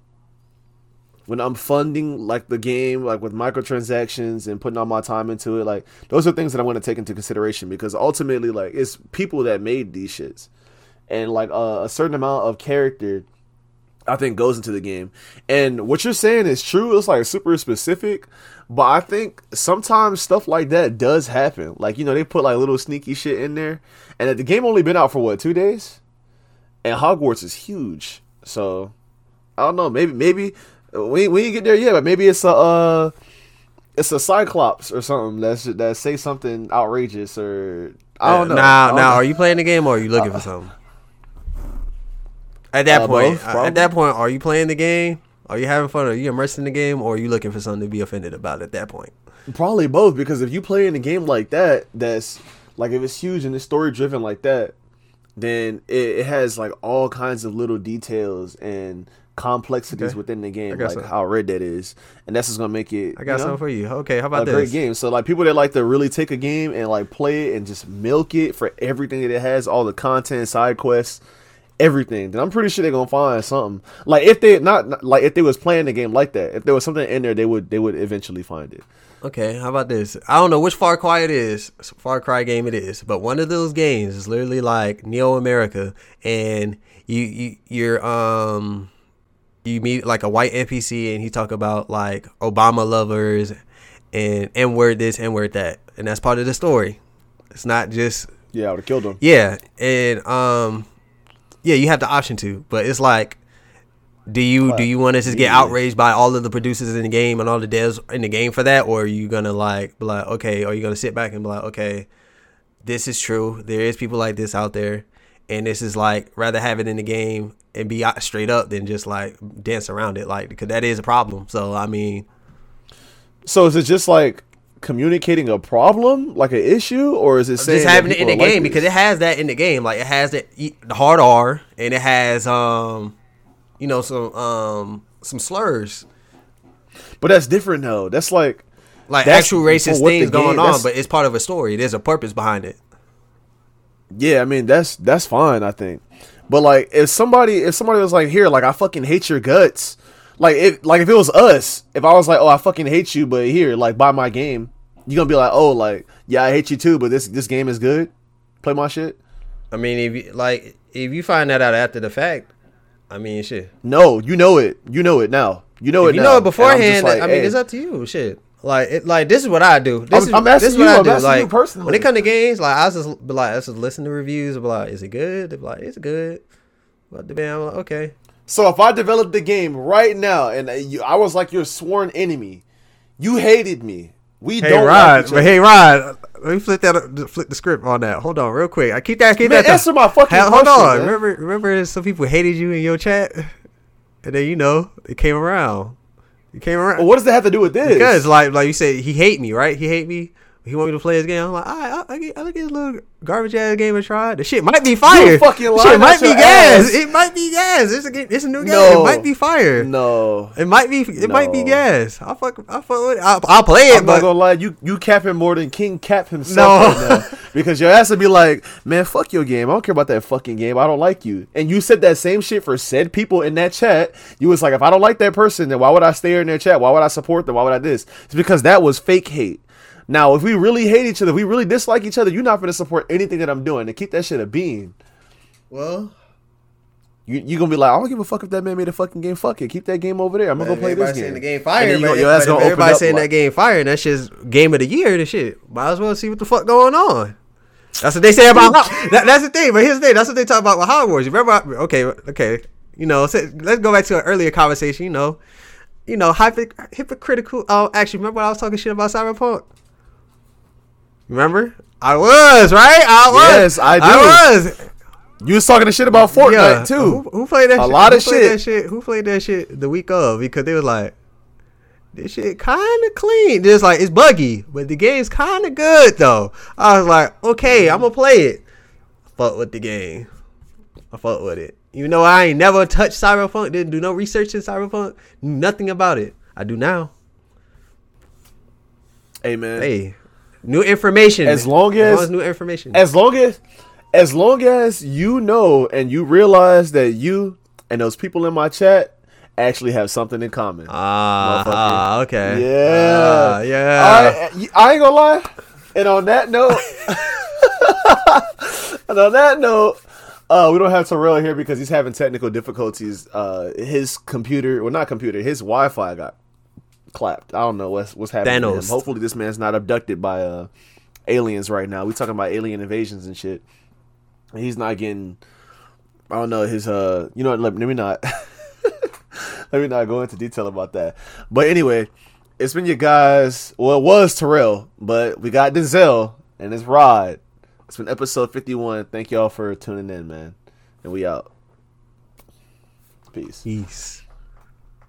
Speaker 4: when I'm funding like the game, like with microtransactions and putting all my time into it, like those are things that I'm to take into consideration because ultimately, like it's people that made these shits, and like uh, a certain amount of character, I think goes into the game. And what you're saying is true. It's like super specific, but I think sometimes stuff like that does happen. Like you know, they put like little sneaky shit in there, and the game only been out for what two days, and Hogwarts is huge, so. I don't know. Maybe maybe we we ain't get there yet, but maybe it's a uh, it's a Cyclops or something that's that say something outrageous or I don't know.
Speaker 3: Now, now, are you playing the game or are you looking for something? At that
Speaker 4: Uh,
Speaker 3: point,
Speaker 4: both,
Speaker 3: uh, at that point, are you playing the game? Are you having fun? Are you immersed in the game, or are you looking for something to be offended about? At that point,
Speaker 4: Probably both because if you play in a game like that, that's like if it's huge and it's story driven like that, then it, it has like all kinds of little details and complexities
Speaker 3: Okay.
Speaker 4: within the game, like
Speaker 3: some.
Speaker 4: how Red that is, and that's just gonna make it.
Speaker 3: I got
Speaker 4: you know,
Speaker 3: something for you. Okay, how
Speaker 4: a
Speaker 3: about
Speaker 4: great
Speaker 3: this?
Speaker 4: game. So like people that like to really take a game and like play it and just milk it for everything that it has, all the content, side quests, everything. Then I'm pretty sure they're gonna find something. Like if they not like if they was playing the game like that, if there was something in there, they would they would eventually find it.
Speaker 3: Okay, how about this? I don't know which Far Cry it is, Far Cry game it is, but one of those games is literally like Neo America, and you you you're um you meet like a white NPC, and he talk about like Obama lovers and N word this, N word that, and that's part of the story. It's not just
Speaker 4: Yeah, I would have killed them.
Speaker 3: yeah, and um, yeah, you have the option to, but it's like, do you do you want to just get
Speaker 4: Yeah.
Speaker 3: outraged by all of the producers in the game and all the devs in the game for that, or are you gonna like be like, okay, are you gonna sit back and be like, okay, this is true. There is people like this out there, and this is like rather have it in the game and be straight up than just like dance around it, like because that is a problem. So I mean,
Speaker 4: So is it just like communicating a problem, like an issue, or is it saying
Speaker 3: just
Speaker 4: that
Speaker 3: having it in the
Speaker 4: are like
Speaker 3: game because it has that in the game. Like it has the, the hard R and it has um, you know some um some slurs
Speaker 4: But that's different though. That's like
Speaker 3: like
Speaker 4: That's
Speaker 3: actual racist things going on, but it's part of a story. There's a purpose behind it.
Speaker 4: yeah, I mean that's that's fine, I think. But like if somebody if somebody was like, here, like I fucking hate your guts. Like if like if it was us, if I was like, oh I fucking hate you, but here, like buy my game, you gonna be like, oh like, yeah, I hate you too, but this this game is good. Play my shit.
Speaker 3: I mean, if you like, if you find that out after the fact, I mean, shit.
Speaker 4: No, you know it. You know it now. You know
Speaker 3: If
Speaker 4: it
Speaker 3: you
Speaker 4: now.
Speaker 3: know it
Speaker 4: I'm
Speaker 3: beforehand,
Speaker 4: like,
Speaker 3: I mean,
Speaker 4: hey.
Speaker 3: it's up to you. Shit. Like, it, like this is what I do. This
Speaker 4: I'm-
Speaker 3: is,
Speaker 4: I'm
Speaker 3: this is what
Speaker 4: you,
Speaker 3: I
Speaker 4: I'm
Speaker 3: do.
Speaker 4: asking you
Speaker 3: Like,
Speaker 4: personally.
Speaker 3: when it come to games, like I just be like, I just listen to reviews. Be like, is it good? They be like, it's good. But the man, I'm like, okay.
Speaker 4: So if I developed the game right now and uh, you, I was like your sworn enemy, you hated me. We
Speaker 3: Hey
Speaker 4: don't
Speaker 3: Rod,
Speaker 4: like
Speaker 3: but hey Rod, let me flip that, flip the script on that. Hold on, real quick. I keep that, keep
Speaker 4: Man,
Speaker 3: that.
Speaker 4: answer my fucking
Speaker 3: Hell, hold
Speaker 4: question,
Speaker 3: on.
Speaker 4: man.
Speaker 3: Remember, remember, some people hated you in your chat, and then you know it came around. It came around.
Speaker 4: Well, what does that have to do with this?
Speaker 3: Because like like you said, he hate me, right? He hate me. He want me to play his game. I'm like, all right, I, I, get- I look at his little garbage ass game and try. The shit might be fire.
Speaker 4: fucking
Speaker 3: The
Speaker 4: lying
Speaker 3: shit might be gas.
Speaker 4: ass.
Speaker 3: It might be gas. It's a, it's a new game.
Speaker 4: No.
Speaker 3: It might be fire.
Speaker 4: no,
Speaker 3: It might be. It might be gas. I fuck. I fuck with it. I'll, I'll play it, but
Speaker 4: I'm not gonna lie. You you cap him more than King Cap himself
Speaker 3: No.
Speaker 4: right now. because your ass would be like, man, fuck your game. I don't care about that fucking game. I don't like you. And you said that same shit for said people in that chat. You was like, if I don't like that person, then why would I stay in their chat? Why would I support them? Why would I this? It's because that was fake hate. Now, if we really hate each other, if we really dislike each other, you're not gonna support anything that I'm doing. And keep that shit a bean.
Speaker 3: well,
Speaker 4: You you gonna be like, I don't give a fuck if that man made a fucking game. Fuck it, keep that game over there. I'm gonna go play this
Speaker 3: everybody
Speaker 4: game.
Speaker 3: saying the game fire.
Speaker 4: then you
Speaker 3: but
Speaker 4: your ass gonna open
Speaker 3: everybody
Speaker 4: up
Speaker 3: saying
Speaker 4: like-
Speaker 3: that game fire, and that's just game of the year. The shit. Might as well see what the fuck going on. That's what they say about. that, that's the thing. But here's the thing. That's what they talk about with Hogwarts. You remember? Okay, okay. You know, so let's go back to an earlier conversation. You know, you know, hypo, hypocritical. Oh, actually, remember when I was talking shit about Cyberpunk? Remember? I was right. I was.
Speaker 4: Yes, I do.
Speaker 3: I was.
Speaker 4: You was talking the shit about Fortnite
Speaker 3: Yeah,
Speaker 4: too.
Speaker 3: Who, who played that?
Speaker 4: A
Speaker 3: shit?
Speaker 4: lot
Speaker 3: who
Speaker 4: of shit.
Speaker 3: That shit. Who played that shit the week of? Because they was like, this shit kind of clean. Just like it's buggy, but the game's kind of good though. I was like, okay, I'm gonna play it. Fuck with the game. I fuck with it. Even though I ain't never touched Cyberpunk, didn't do no research in Cyberpunk, knew nothing about it. I do now.
Speaker 4: Hey man,
Speaker 3: Hey, new information.
Speaker 4: As long as-
Speaker 3: new information.
Speaker 4: as long as as long as you know and you realize that you and those people in my chat actually have something in common.
Speaker 3: ah,
Speaker 4: motherfucker.
Speaker 3: ah, okay.
Speaker 4: yeah,
Speaker 3: Ah, yeah.
Speaker 4: I, I ain't gonna lie. And on that note, and on that note, uh, we don't have Terrell here because he's having technical difficulties. Uh, his computer, well, not computer, his Wi-Fi got clapped. I don't know what's what's happening.
Speaker 3: Thanos.
Speaker 4: Hopefully, this man's not abducted by uh aliens right now. We talking about alien invasions and shit. He's not getting. I don't know his uh. You know what? Let, let me not. let me not go into detail about that. But anyway, it's been your guys. Well, it was Terrell, but we got Denzel and it's Rod. It's been episode fifty-one. Thank y'all for tuning in, man. And we out. Peace.
Speaker 3: Peace.